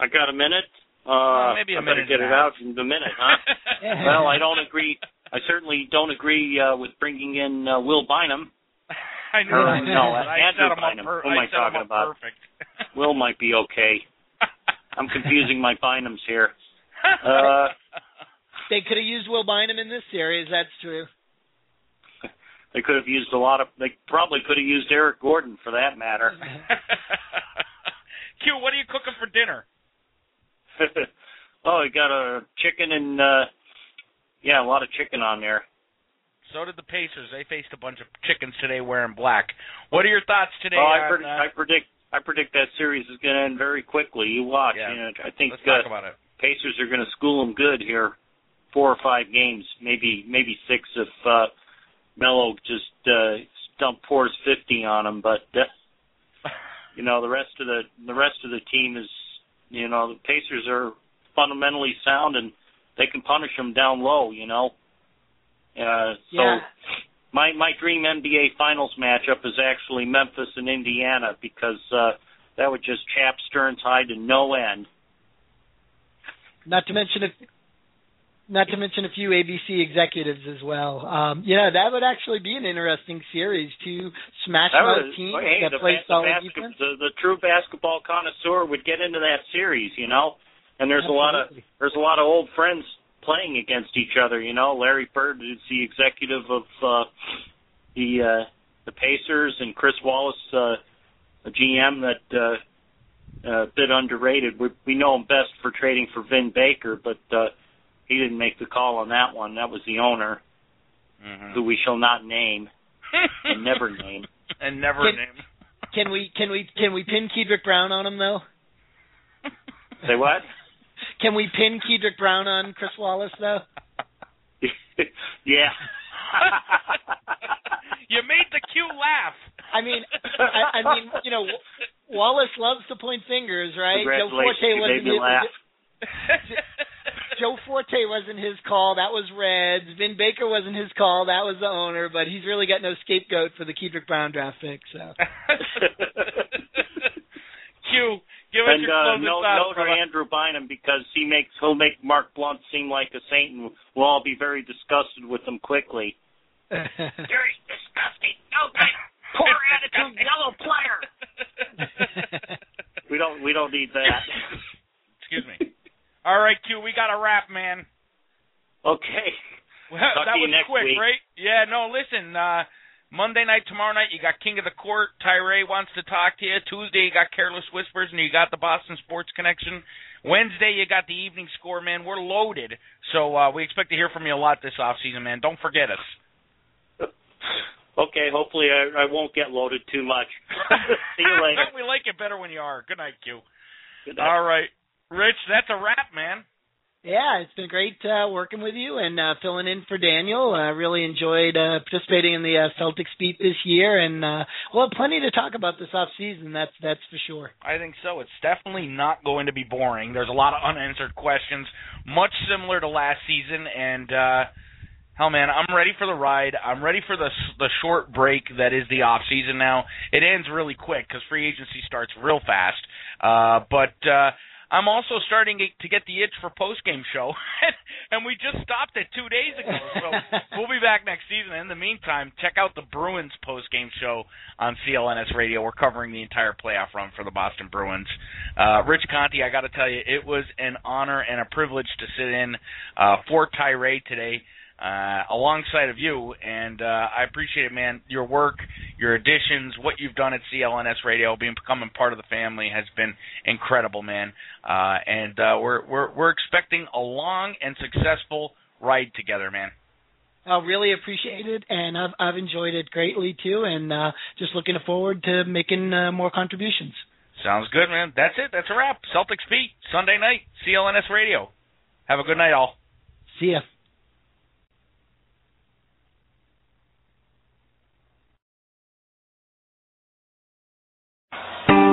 I got a minute. Uh, Uh, maybe a I better minute get it out in the minute, huh? *laughs* well, I don't agree. I certainly don't agree uh, with bringing in uh, Will Bynum. *laughs* I knew Uh, that. no, I Andrew set him up Bynum. per- Who am I I talking about? Perfect. *laughs* Will might be okay. I'm confusing my Bynums here. Uh, They could have used Will Bynum in this series. That's true. They could have used a lot of. They probably could have used Eric Gordon for that matter. *laughs* Q, what are you cooking for dinner? *laughs* oh, you got a chicken and uh yeah, a lot of chicken on there. So did the Pacers. They faced a bunch of chickens today wearing black. What are your thoughts today oh, I, on? predict, uh, I predict I predict that series is going to end very quickly. You watch. Yeah. You know, I think Let's uh, talk about it. Pacers are going to school them good here, four or five games, maybe maybe six if uh, Melo just uh, dump pours fifty on them. But uh, *laughs* you know the rest of the the rest of the team is you know the Pacers are fundamentally sound and they can punish them down low. You know, uh, so. Yeah. My my dream NBA Finals matchup is actually Memphis and Indiana because uh, that would just chap Stern's hide to no end. Not to mention a, not to mention a few ABC executives as well. Um, you know, that would actually be an interesting series. to smash was- teams hey, that the, play solid basket- defense. the the true basketball connoisseur would get into that series, you know. And there's a lot of there's a lot of old friends playing against each other, you know. Larry Bird is the executive of uh, the uh, the Pacers, and Chris Wallace, uh, a GM that uh, uh, a bit underrated. We, we know him best for trading for Vin Baker, but uh, he didn't make the call on that one. That was the owner, Mhm. who we shall not name *laughs* and never name. and never Can- name. Can we can we can we pin Kedrick Brown on him though? *laughs* Say what? Can we pin Kedrick Brown on Chris Wallace though? *laughs* yeah. you made the Q laugh. I mean, I, I mean, you know, Wallace loves to point fingers, right? Joe Congratulations, Forte you wasn't made me his, laugh. Joe Forte wasn't his call. That was Reds. Vin Baker wasn't his call. That was the owner. But he's really got no scapegoat for the Kedrick Brown draft pick. So *laughs* Q, give us and your uh, closing no, thoughts. no to brother. Andrew Bynum because he makes he'll make Mark Blount seem like a saint, and we'll all be very disgusted with him quickly. Very disgusting. No good. Poor attitude yellow player. *laughs* We don't we don't need that. Excuse me. All right, Q, we got a wrap, man. okay. *laughs* Well, Talk that was quick, week. right? Yeah, no, listen, uh Monday night, tomorrow night, you got King of the Court. Tyree wants to talk to you. Tuesday, you got Careless Whispers, and you got the Boston Sports Connection. Wednesday, you got the Evening Score, man. We're loaded. So uh, we expect to hear from you a lot this off season, man. Don't forget us. *laughs* Okay, hopefully I, I won't get loaded too much. *laughs* See you later. we like it better when you are. Good night, Q. Good night. All right. Rich, that's a wrap, man. yeah, it's been great uh, working with you and uh, filling in for Daniel. I really enjoyed uh, participating in the uh, Celtics beat this year, and uh, we'll have plenty to talk about this off season. That's that's for sure. I think so. It's definitely not going to be boring. There's a lot of unanswered questions, much similar to last season. And uh, hell, man, I'm ready for the ride. I'm ready for the the short break that is the off season. Now it ends really quick because free agency starts real fast. Uh, but uh, I'm also starting to get the itch for post game show, *laughs* and we just stopped it two days ago. So *laughs* we'll be back next season. In the meantime, check out the Bruins post game show on CLNS Radio. We're covering the entire playoff run for the Boston Bruins. Uh, Rich Conte, I got to tell you, it was an honor and a privilege to sit in uh, for Tyree today. Uh, alongside of you, and uh, I appreciate it, man. Your work, your additions, what you've done at CLNS Radio, being becoming part of the family has been incredible, man. Uh, and uh, we're we're we're expecting a long and successful ride together, man. I really appreciate it, and I've I've enjoyed it greatly too, and uh, just looking forward to making uh, more contributions. Sounds good, man. That's it. That's a wrap. Celtics beat Sunday night. CLNS Radio. Have a good night, all. See ya. Was